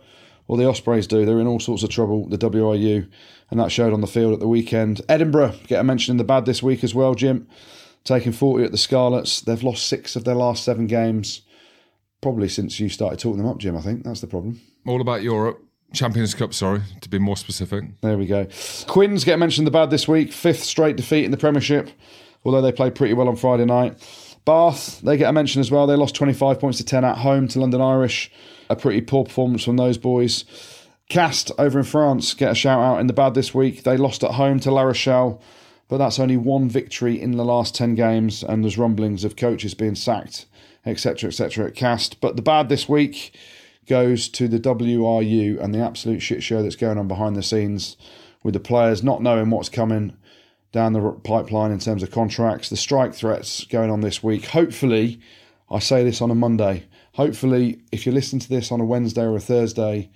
Well, the Ospreys do. They're in all sorts of trouble, the WRU, and that showed on the field at the weekend. Edinburgh get a mention in the bad this week as well, Jim. Taking 40 at the Scarlets. They've lost six of their last seven games, probably since you started talking them up, Jim, I think. That's the problem. All about Europe. Champions Cup, sorry, to be more specific. There we go. Quins get mentioned in the bad this week. Fifth straight defeat in the Premiership, although they played pretty well on Friday night. Bath, they get a mention as well. They lost 25 points to 10 at home to London Irish. A pretty poor performance from those boys. Castres over in France get a shout out in the bad this week. They lost at home to La Rochelle, but that's only one victory in the last 10 games, and there's rumblings of coaches being sacked, etc., etc. at Castres. But the bad this week goes to the WRU and the absolute shit show that's going on behind the scenes with the players not knowing what's coming down the pipeline in terms of contracts, the strike threats going on this week. Hopefully, I say this on a Monday. Hopefully, if you listen to this on a Wednesday or a Thursday,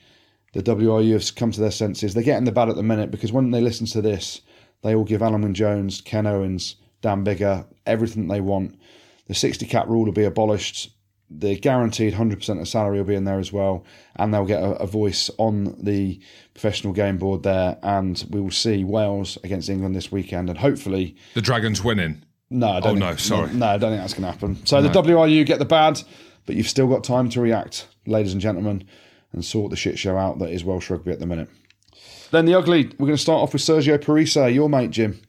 the WRU have come to their senses. They're getting the bad at the minute because when they listen to this, they all give Alun Jones, Ken Owens, Dan Biggar everything they want. The 60 cap rule will be abolished. The guaranteed 100% of salary will be in there as well. And they'll get a, a voice on the professional game board there. And we will see Wales against England this weekend. And hopefully, The Dragons winning. no, I don't Oh, think, no, sorry. No, I don't think that's going to happen. So the WRU get the bad, but you've still got time to react, ladies and gentlemen, and sort the shit show out that is Welsh rugby at the minute. Then the ugly, we're going to start off with Sergio Parisse, your mate, Jim.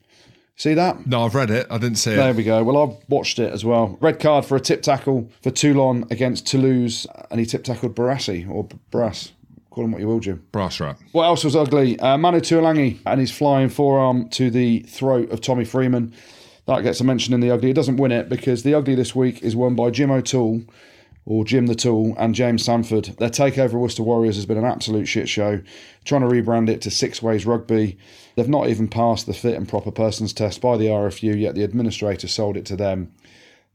See that? No, I've read it. I didn't see There it. There we go. Well, I've watched it as well. Red card for a tip tackle for Toulon against Toulouse, and he tip tackled Barassi, or Brass. Call him what you will, Jim. Brass rat. What else was ugly? Uh, Manu Tuilagi and his flying forearm to the throat of Tommy Freeman. That gets a mention in the ugly. It doesn't win it because the ugly this week is won by Jim O'Toole, or Jim the Tool, and James Sandford. Their takeover of Worcester Warriors has been an absolute shit show. Trying to rebrand it to Sixways Rugby. They've not even passed the fit and proper persons test by the RFU, yet the administrator sold it to them.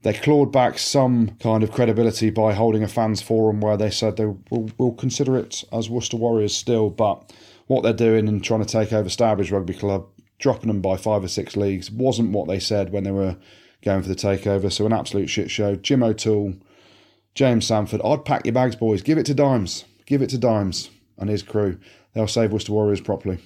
They clawed back some kind of credibility by holding a fans forum where they said they will will consider it as Worcester Warriors still, but what they're doing and trying to take over Stourbridge Rugby Club, dropping them by five or six leagues, wasn't what they said when they were going for the takeover. So an absolute shit show. Jim O'Toole, James Sandford. I'd pack your bags, boys. Give it to Dimes. Give it to Dimes and his crew. They'll save Worcester Warriors properly.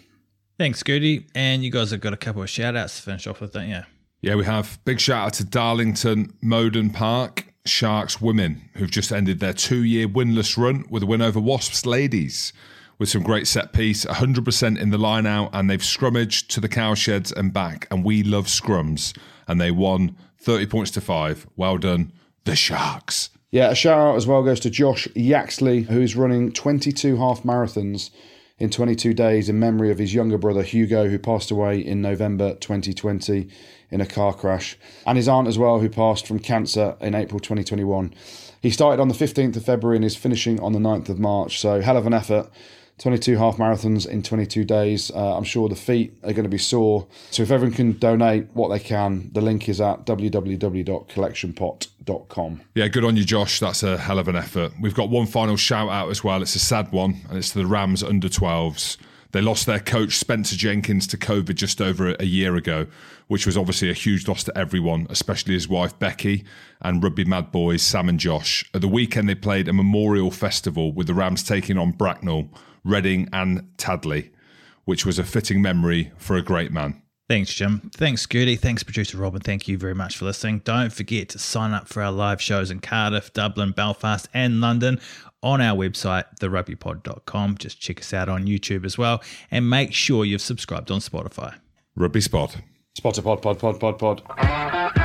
Thanks, Scooty. And you guys have got a couple of shout outs to finish off with, don't you? Yeah, we have big shout out to Darlington Mowden Park Sharks women who've just ended their two year winless run with a win over Wasps ladies with some great set piece, 100% in the line out, and they've scrummaged to the cowsheds and back. And we love scrums, and they won 30 points to five. Well done, the Sharks. Yeah, a shout out as well goes to Josh Yaxley, who's running 22 half marathons in 22 days in memory of his younger brother Hugo, who passed away in November 2020 in a car crash, and his aunt as well, who passed from cancer in April 2021. He started on the 15th of February and is finishing on the 9th of March, so hell of an effort. 22 half marathons in 22 days. Uh, I'm sure the feet are going to be sore. So if everyone can donate what they can, the link is at www.collectionpot.com. Yeah, good on you, Josh. That's a hell of an effort. We've got one final shout out as well. It's a sad one, and it's to the Rams under 12s. They lost their coach, Spencer Jenkins, to COVID just over a year ago, which was obviously a huge loss to everyone, especially his wife, Becky, and rugby mad boys, Sam and Josh. At the weekend, they played a memorial festival with the Rams taking on Bracknell, Reading, and Tadley, which was a fitting memory for a great man. Thanks, Jim. Thanks, Scooty. Thanks, producer Robin. Thank you very much for listening. Don't forget to sign up for our live shows in Cardiff, Dublin, Belfast, and London on our website, therugbypod.com. Just check us out on YouTube as well. And make sure you've subscribed on Spotify. Rugby Spot. Spotter pod, pod, pod, pod, pod.